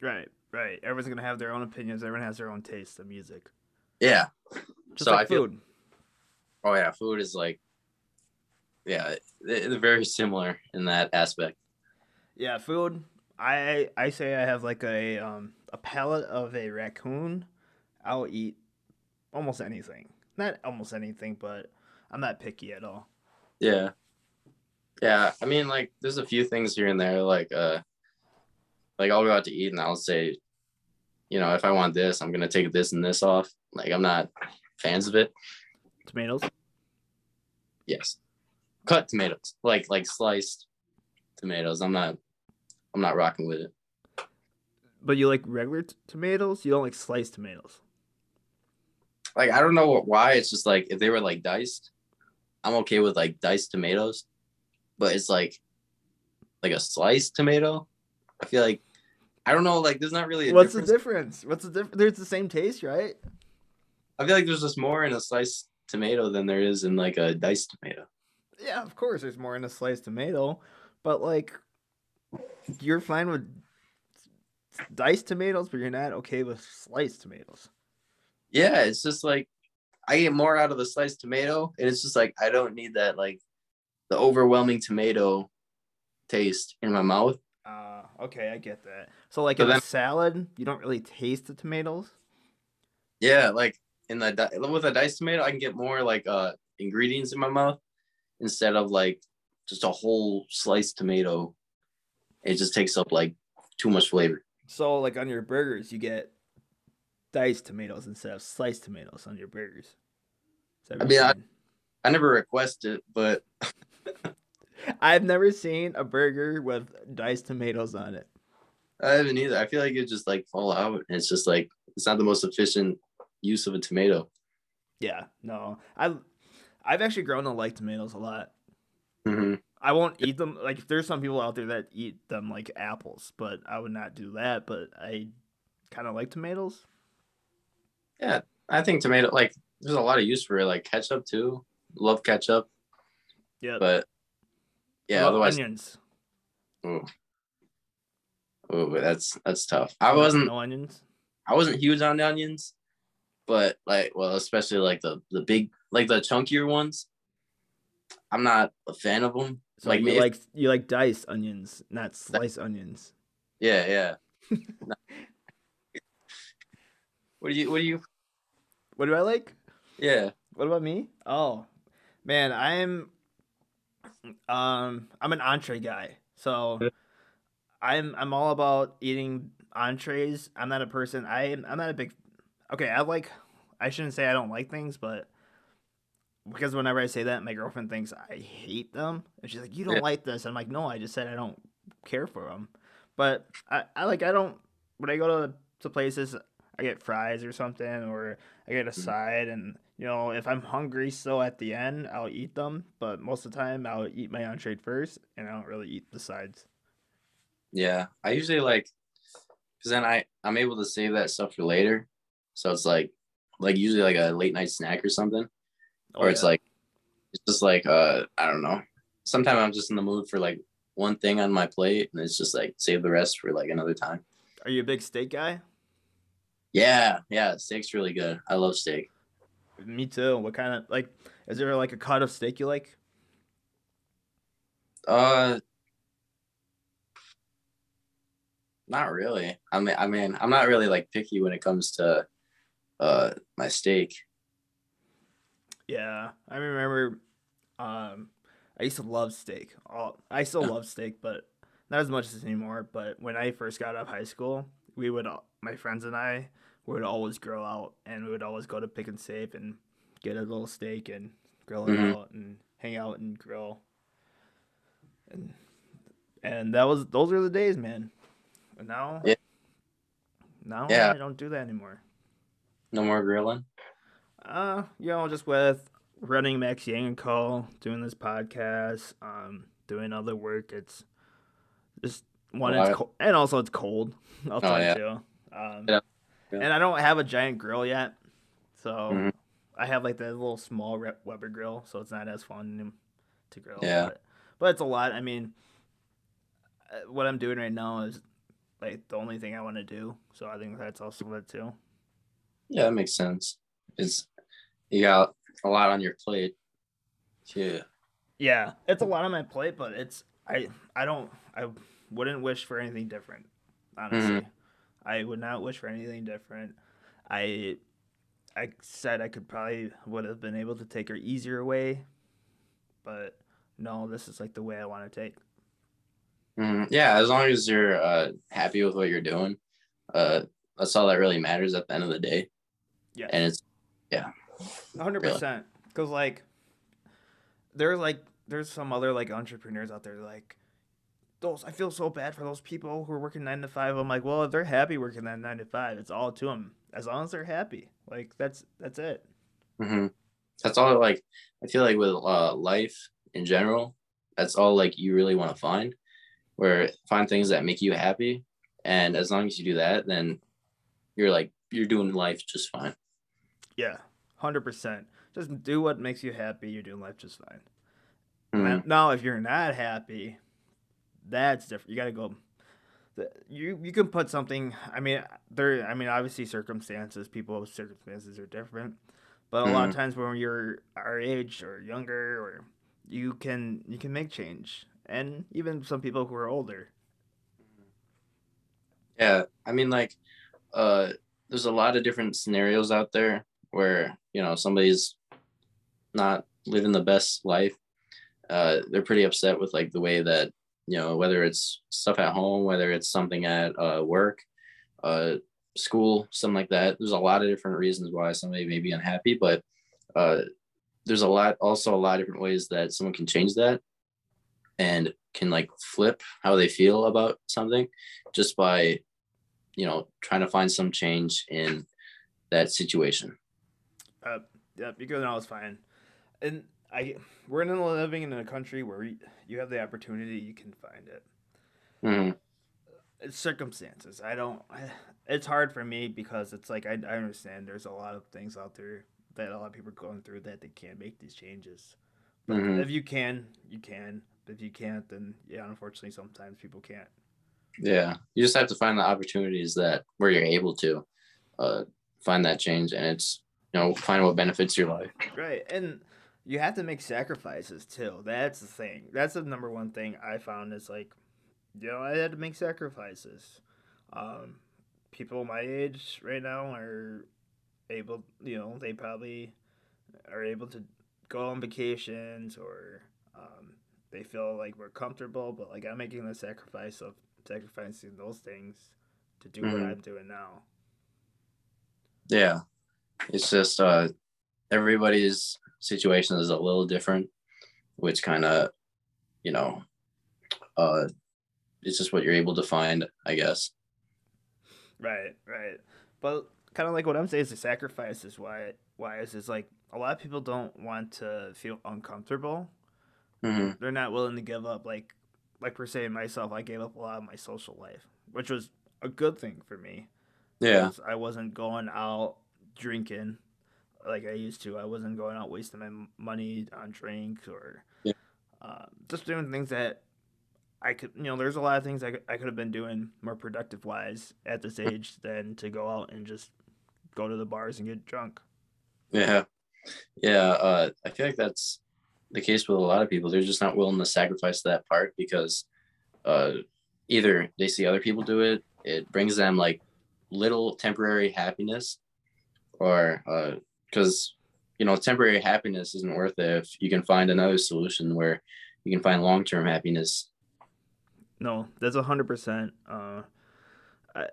Right, right. Everyone's gonna have their own opinions. Everyone has their own taste of music. Yeah. Just So like I feel- food. Oh yeah, food is like yeah, they're very similar in that aspect. Yeah, food. I I say I have like a um a palate of a raccoon. I'll eat almost anything. Not almost anything, but I'm not picky at all. Yeah. Yeah. I mean, like, there's a few things here and there. Like, uh, like I'll go out to eat and I'll say, you know, if I want this, I'm gonna take this and this off. Like, I'm not fans of it. Tomatoes. Yes. Cut tomatoes, like like sliced tomatoes. I'm not. I'm not rocking with it. But you like regular t- tomatoes? You don't like sliced tomatoes. Like, I don't know what, why. It's just like if they were like diced, I'm okay with like diced tomatoes, but it's like, like a sliced tomato. I feel like, I don't know. Like, there's not really. A What's difference. the difference? What's the difference? There's the same taste, right? I feel like there's just more in a sliced tomato than there is in like a diced tomato. Yeah, of course. There's more in a sliced tomato, but like, you're fine with diced tomatoes, but you're not okay with sliced tomatoes. Yeah, it's just like I get more out of the sliced tomato, and it's just like I don't need that like the overwhelming tomato taste in my mouth. Uh, okay, I get that. So like So in a salad, you don't really taste the tomatoes. Yeah, like in the di- with a diced tomato, I can get more like uh ingredients in my mouth instead of like just a whole sliced tomato. It just takes up like too much flavor. So like on your burgers, you get diced tomatoes instead of sliced tomatoes on your burgers. I mean, I- I never request it, but I've never seen a burger with diced tomatoes on it. I haven't either. I feel like it just like fall out, and it's just like it's not the most efficient use of a tomato. Yeah, no, I, I've actually grown to like tomatoes a lot. hmm I won't eat them. Like if there's some people out there that eat them like apples, but I would not do that. But I kind of like tomatoes. Yeah, I think tomato like there's a lot of use for it, like ketchup too. Love ketchup, Yeah, but yeah, otherwise, onions. ooh, ooh, that's that's tough. I wasn't no onions. I wasn't huge on the onions, but like well, especially like the the big like the chunkier ones. I'm not a fan of them. So like you me, like you like diced onions, not sliced onions. yeah, yeah. What do you what do you What do I like? yeah What about me? Oh, man, I'm um I'm an entree guy. So I'm I'm all about eating entrees. I'm not a person. I I'm not a big. Okay, I like. I shouldn't say I don't like things, but because whenever I say that, my girlfriend thinks I hate them, and she's like, "You don't Yeah. like this." I'm like, "No, I just said I don't care for them." But I, I like I don't when I go to to places, I get fries or something, or I get a mm-hmm. side, and you know if I'm hungry, so at the end I'll eat them. But most of the time, I'll eat my entree first, and I don't really eat the sides. yeah. I usually like because then I I'm able to save that stuff for later. So it's like like usually like a late night snack or something. Or it's Oh, yeah. like it's just like uh I don't know. Sometimes I'm just in the mood for like one thing on my plate, and it's just like save the rest for like another time. Are you a big steak guy? Yeah, yeah, steak's really good. I love steak. Me too. What kind of like? Is there like a cut of steak you like? Uh, not really. I mean, I mean, I'm not really like picky when it comes to uh my steak. Yeah, I remember. Um, I used to love steak. I still love steak, but not as much as anymore. But when I first got out of high school, we would my friends and I would always grill out, and we would always go to Pick 'n Save and get a little steak and grill it Mhm. out and hang out and grill. And and that was those were the days, man. And now, Yeah. now Yeah. I don't do that anymore. No more grilling. Uh, you know, just with running Max Yang and Co, doing this podcast, um, doing other work, it's just one. Oh, It's cold, and also it's cold outside yeah. too. Um, Yeah. Yeah. and I don't have a giant grill yet, so Mhm. I have like the little small Weber grill, so it's not as fun to grill. Yeah. But, but it's a lot. I mean, uh, what I'm doing right now is like the only thing I want to do, so I think that's also it too. Yeah, that makes sense. It's you got a lot on your plate. too. Yeah, it's a lot on my plate, but it's I I don't I wouldn't wish for anything different. Honestly, mm-hmm. I would not wish for anything different. I I said I could probably would have been able to take her easier way, but no, this is like the way I want to take. Mm-hmm. yeah, as long as you're uh, happy with what you're doing, uh, that's all that really matters at the end of the day. Yeah, and it's yeah. 100 percent because like there's like there's some other like entrepreneurs out there like those I feel so bad for those people who are working nine to five. I'm like, well, if they're happy working that nine to five, it's all to them. As long as they're happy, like that's that's it. Mm-hmm. That's all. Like I feel like with uh, life in general, that's all like you really want to find, where find things that make you happy, and as long as you do that, then you're like you're doing life just fine. Yeah, hundred percent. Just do what makes you happy. You're doing life just fine. Mhm. Now- if you're not happy, that's different. You got to go. You you can put something. I mean, there. I mean, obviously, circumstances. People's circumstances are different, but a lot of times when you're our age or younger, or you can you can make change, and even some people who are older. Yeah, I mean, like, uh, there's a lot of different scenarios out there where you know somebody's not living the best life. Uh, they're pretty upset with like the way that you know whether it's stuff at home, whether it's something at uh, work, uh, school, something like that. There's a lot of different reasons why somebody may be unhappy, but uh, there's a lot also a lot of different ways that someone can change that and can like flip how they feel about something just by you know trying to find some change in that situation Uh, yeah, because now it's fine, and I we're in a, living in a country where you, you have the opportunity, you can find it. Mhm. It's circumstances. I don't. It's hard for me because it's like I, I understand there's a lot of things out there that a lot of people are going through that they can't make these changes. But Mhm. if you can, you can. But if you can't, then yeah, unfortunately, sometimes people can't. yeah you just have to find the opportunities that where you're able to uh, find that change and it's you know find what benefits your life Right, and you have to make sacrifices too. That's the thing. That's the number one thing I found is like, you know, I had to make sacrifices. Um, people my age right now are able, you know, they probably are able to go on vacations or um, they feel like we're comfortable, but like I'm making the sacrifice of sacrificing those things to do what Mhm. I'm doing now. yeah it's just uh everybody's situation is a little different which kind of you know uh it's just what you're able to find i guess Right, right. But kind of like what I'm saying is the sacrifice is why why is like a lot of people don't want to feel uncomfortable. hmm They're not willing to give up like like per se myself, I gave up a lot of my social life, which was a good thing for me. Yeah, I wasn't going out drinking like I used to. I wasn't going out wasting my money on drinks or Yeah. uh, just doing things that I could, you know, there's a lot of things I could, I could have been doing more productive wise at this age than to go out and just go to the bars and get drunk. Yeah. Yeah. Uh, I feel like that's the case with a lot of people. They're just not willing to sacrifice that part because uh, either they see other people do it, it brings them like little temporary happiness, or because, you know, temporary happiness isn't worth it if you can find another solution where you can find long term happiness. No, that's a hundred percent. Uh, I,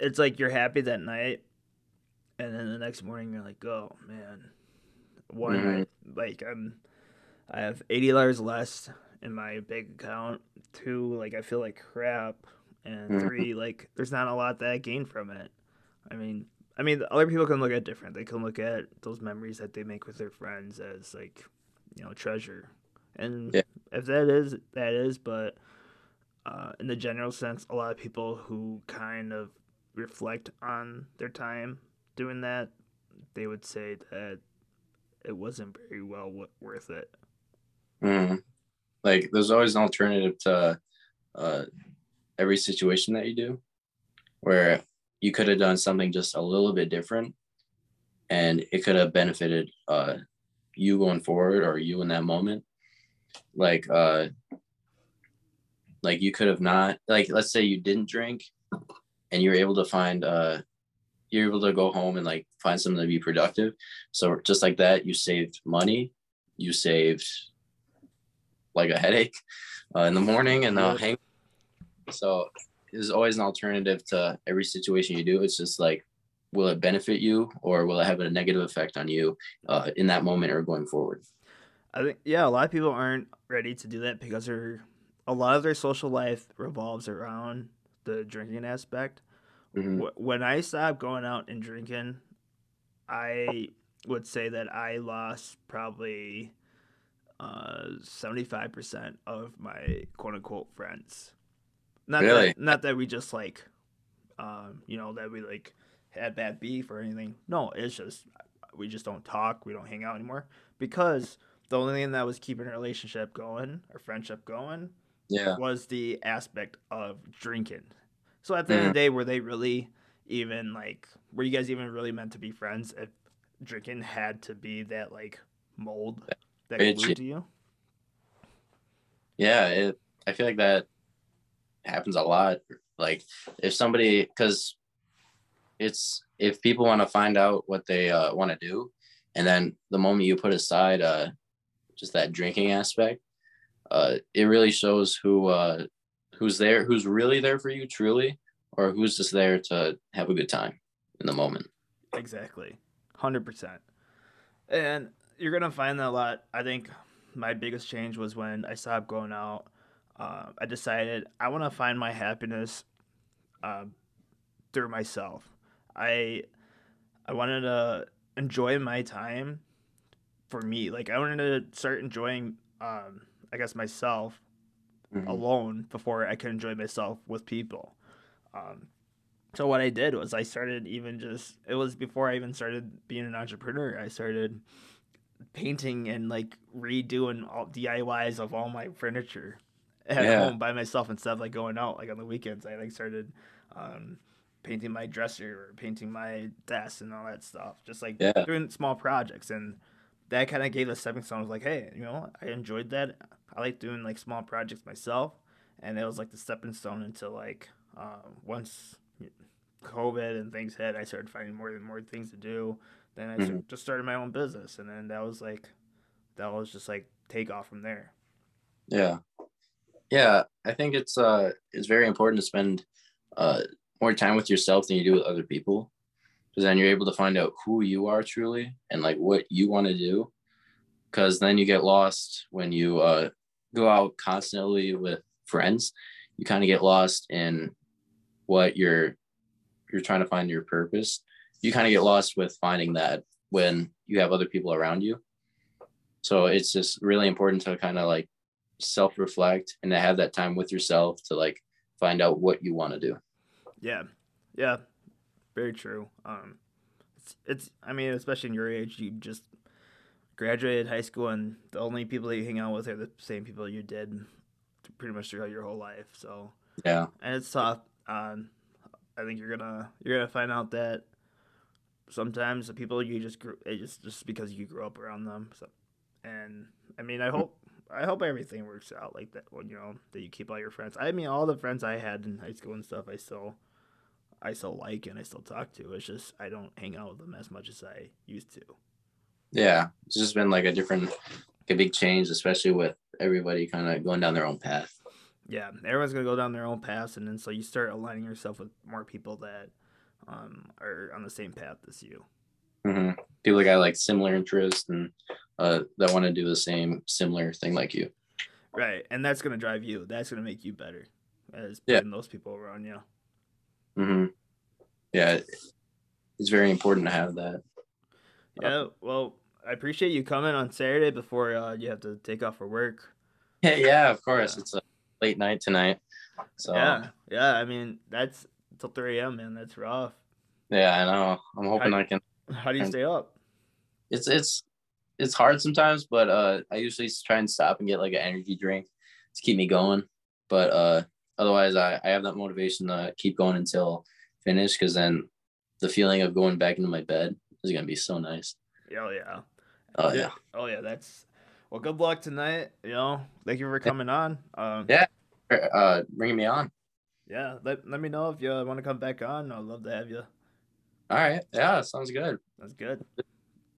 it's like you're happy that night, and then the next morning you're like, oh man, one Mhm. Like I'm, I have eighty dollars less in my bank account. Two, like I feel like crap, and Mhm. three, like there's not a lot that I gain from it. I mean, I mean, other people can look at it different. They can look at those memories that they make with their friends as like, you know, treasure. And Yeah. if that is, that is. But uh, in the general sense, a lot of people who kind of reflect on their time doing that, they would say that it wasn't very well w- worth it. Mhm. Like there's always an alternative to uh, every situation that you do, where you could have done something just a little bit different, and it could have benefited uh, you going forward or you in that moment. Like, uh, like you could have not like let's say you didn't drink, and you were able to find uh, you're able to go home and like find something to be productive. So just like that, you saved money, you saved like a headache uh, in the morning and the hang. So there's always an alternative to every situation you do. It's just like, will it benefit you or will it have a negative effect on you uh, in that moment or going forward? I think yeah, a lot of people aren't ready to do that because they're a lot of their social life revolves around the drinking aspect. Mhm. When I stopped going out and drinking, I would say that I lost probably five percent of my quote unquote friends. Not Really? that not that we just like, um, you know, that we like had bad beef or anything. No, it's just we just don't talk. We don't hang out anymore because the only thing that was keeping a relationship going, our friendship going, Yeah. was the aspect of drinking. So at the end of the day, were they really even like? Were you guys even really meant to be friends if drinking had to be that like mold that glued to you? Yeah. It, I feel like that happens a lot. Like if somebody, because it's, if people want to find out what they uh, want to do, and then the moment you put aside uh, just that drinking aspect, uh, it really shows who uh, who's there, who's really there for you truly, or who's just there to have a good time in the moment. Exactly, hundred percent. And you're gonna find that a lot. I think my biggest change was when I stopped going out. Uh, I decided I want to find my happiness uh, through myself. I I wanted to enjoy my time for me. Like I wanted to start enjoying, um, I guess myself Mhm. alone before I could enjoy myself with people. Um, so what I did was I started even just it was before I even started being an entrepreneur. I started painting and like redoing all DIYs of all my furniture at Yeah. home by myself instead of like going out like on the weekends. I like started um, painting my dresser or painting my desk and all that stuff. Just like Yeah. doing small projects and that kind of gave a stepping stone. I was like, hey, you know, I enjoyed that. I like doing like small projects myself, and it was like the stepping stone into like um, once COVID and things hit, I started finding more and more things to do. Then I Mhm. sta- just started my own business, and then that was like that was just like take off from there. Yeah. Yeah, I think it's uh it's very important to spend uh more time with yourself than you do with other people. Because then you're able to find out who you are truly and like what you want to do. Cause then you get lost when you uh go out constantly with friends. You kind of get lost in what you're you're trying to find your purpose. You kind of get lost with finding that when you have other people around you. So it's just really important to kind of like self reflect and to have that time with yourself to like find out what you want to do. Yeah, yeah, very true. Um, it's, it's I mean, especially in your age, you just graduated high school, and the only people that you hang out with are the same people you did pretty much throughout your whole life. So Yeah. and it's tough. Um, I think you're gonna you're gonna find out that sometimes the people you just grew it just just because you grew up around them. So, and I mean, I hope I hope everything works out like that. When you know that you keep all your friends. I mean, all the friends I had in high school and stuff, I still I still like and I still talk to. It's just I don't hang out with them as much as I used to. Yeah. It's just been like a different, like a big change, especially with everybody kind of going down their own path. Yeah, everyone's gonna go down their own paths, and then so you start aligning yourself with more people that um, are on the same path as you. Mm-hmm. People that got like similar interests and uh, that want to do the same similar thing like you. Right, and that's gonna drive you. That's gonna make you better as Yeah. putting those people around you. hmm Yeah, it's very important to have that. Yeah, well, I appreciate you coming on Saturday before uh, you have to take off for work. Yeah, yeah, of course. Yeah. It's a late night tonight, so Yeah, yeah. I mean, that's till three a.m. Man, that's rough. yeah, I know. I'm hoping I- I can. How do you stay up? It's it's it's hard sometimes, but uh, I usually try and stop and get like an energy drink to keep me going. But uh, otherwise, I I have that motivation to keep going until finish, because then the feeling of going back into my bed is gonna be so nice. Oh yeah. Oh yeah. Oh yeah. That's well. Good luck tonight. You know, thank you for coming on. Um, Yeah. Uh, bringing me on. yeah. Let let me know if you want to come back on. I'd love to have you. All right. Yeah, sounds good. That's good.